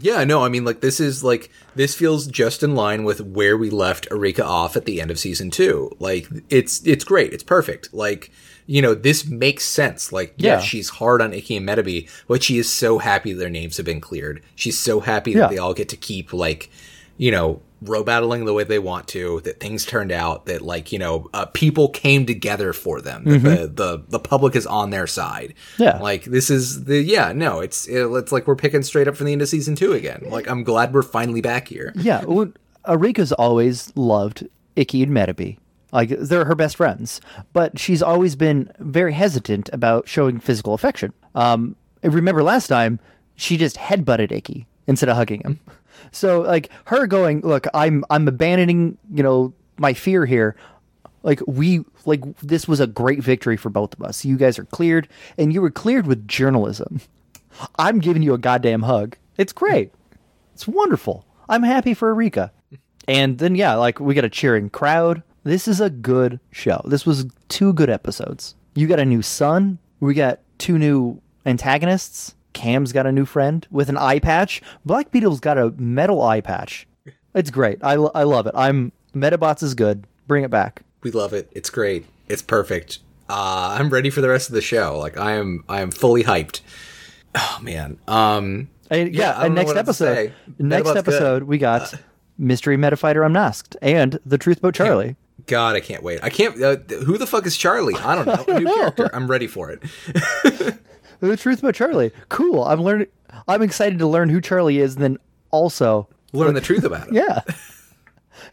Speaker 2: yeah, no, I mean like this is like this feels just in line with where we left Erika off at the end of season 2. Like it's it's great. It's perfect. Like you know, this makes sense. Like, yeah,
Speaker 1: Yeah.
Speaker 2: she's hard on Ikki and Metabee, but she is so happy their names have been cleared. She's so happy
Speaker 1: Yeah.
Speaker 2: that they all get to keep like, you know, row battling the way they want to. That things turned out. That like, you know, uh, people came together for them. That the the the public is on their side.
Speaker 1: Mm-hmm. Yeah.
Speaker 2: like this is the yeah. No, it's it's like we're picking straight up from the end of season two again. Like, I'm glad we're finally back here.
Speaker 1: Yeah, well, Arika's always loved Ikki and Metabee. Like they're her best friends, but she's always been very hesitant about showing physical affection. Um, remember last time she just headbutted Ikki instead of hugging him. So like her going, look, I'm I'm abandoning you know my fear here. Like we like this was a great victory for both of us. You guys are cleared, and you were cleared with journalism. I'm giving you a goddamn hug. It's great. It's wonderful. I'm happy for Erika. And then yeah, like we got a cheering crowd. This is a good show. This was two good episodes. You got a new son. We got two new antagonists. Cam's got a new friend with an eye patch. Black Beetle's got a metal eye patch. It's great. I, lo- I love it. I'm Metabots is good. Bring it back.
Speaker 2: We love it. It's great. It's perfect. Uh, I'm ready for the rest of the show. Like I am, I am fully hyped. Oh man. Um,
Speaker 1: And, yeah,
Speaker 2: don't
Speaker 1: and next
Speaker 2: what else to
Speaker 1: episode, next
Speaker 2: Metabots good. Uh,
Speaker 1: episode, we got Mystery Metafighter Unmasked and The Truth About Charlie.
Speaker 2: God, I can't wait. I can't. Uh, who the fuck is Charlie? I don't know. A new character. I'm ready for it.
Speaker 1: The Truth About Charlie. Cool. I'm learning. I'm excited to learn who Charlie is, and then also,
Speaker 2: Learn the truth about it.
Speaker 1: yeah.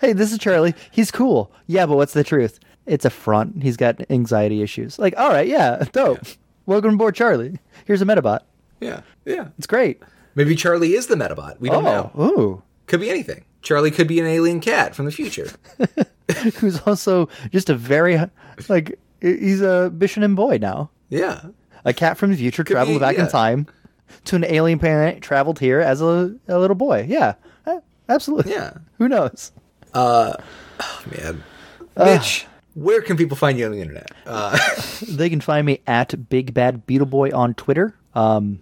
Speaker 1: hey, this is Charlie. He's cool. Yeah, but what's the truth? It's a front. He's got anxiety issues. Like, all right, yeah, dope. Welcome aboard, Charlie. Here's a Metabot.
Speaker 2: Yeah. Yeah.
Speaker 1: It's great.
Speaker 2: Maybe Charlie is the Metabot. We don't know.
Speaker 1: Oh, ooh.
Speaker 2: Could be anything. Charlie could be an alien cat from the future.
Speaker 1: Who's also just a very like he's a Bishonen boy now.
Speaker 2: Yeah.
Speaker 1: A cat from the future traveled
Speaker 2: be,
Speaker 1: back in time to an alien planet, traveled here as a, a little boy. Yeah, Uh, absolutely.
Speaker 2: Yeah.
Speaker 1: Who knows?
Speaker 2: Uh man. Mitch, where can people find you on the internet? Uh,
Speaker 1: They can find me at Big Bad Beetle Boy on Twitter. Um,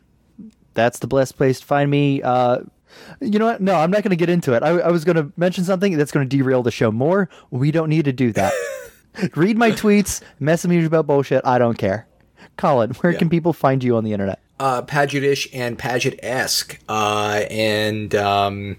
Speaker 1: that's the best place to find me. Uh, you know what? No, I'm not going to get into it. I, I was going to mention something that's going to derail the show more. We don't need to do that. Read my tweets, message me about bullshit. I don't care. Colin, where can people find you on the internet?
Speaker 2: uh, Paget-ish and Paget-esque. Uh, and, um,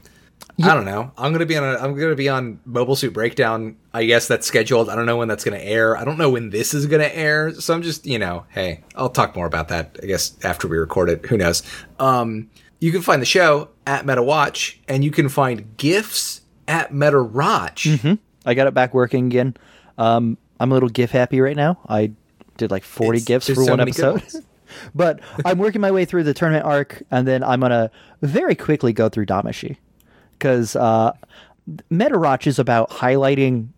Speaker 2: I don't know. I'm gonna be on. A, I'm gonna be on Mobile Suit Breakdown. I guess that's scheduled. I don't know when that's gonna air. I don't know when this is gonna air. So I'm just, you know, hey, I'll talk more about that. I guess after we record it. Who knows? Um, you can find the show at Meta Watch, and you can find gifs at Meta Watch.
Speaker 1: I got it back working again. Um, I'm a little GIF happy right now. I did like 40
Speaker 2: It's-
Speaker 1: GIFs for
Speaker 2: so
Speaker 1: one episode. but I'm working my way through the tournament arc, and then I'm gonna very quickly go through Damashi because uh, Meta Watch is about highlighting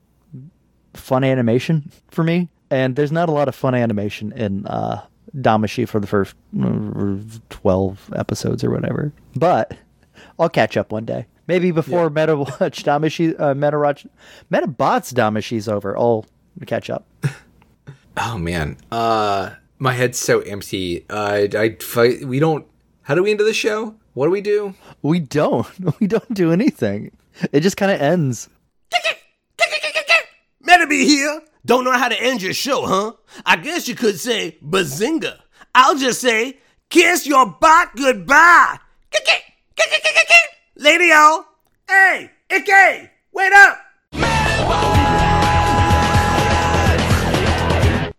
Speaker 1: fun animation for me, and there's not a lot of fun animation in uh, Damashi for the first uh, 12 episodes or whatever. But I'll catch up one day. Maybe before Meta Watch Damashi, uh, Meta Watch, Metabots Damashi's over. I'll catch up.
Speaker 2: Oh man, uh, my head's so empty. Uh, I fight. We don't. How do we end the show? What do we do?
Speaker 1: We don't. We don't do anything. It just kind of ends.
Speaker 3: Meta be here. Don't know how to end your show, huh? I guess you could say bazinga. I'll just say kiss your bot goodbye. Later, y'all. Hey, Ike, wait up.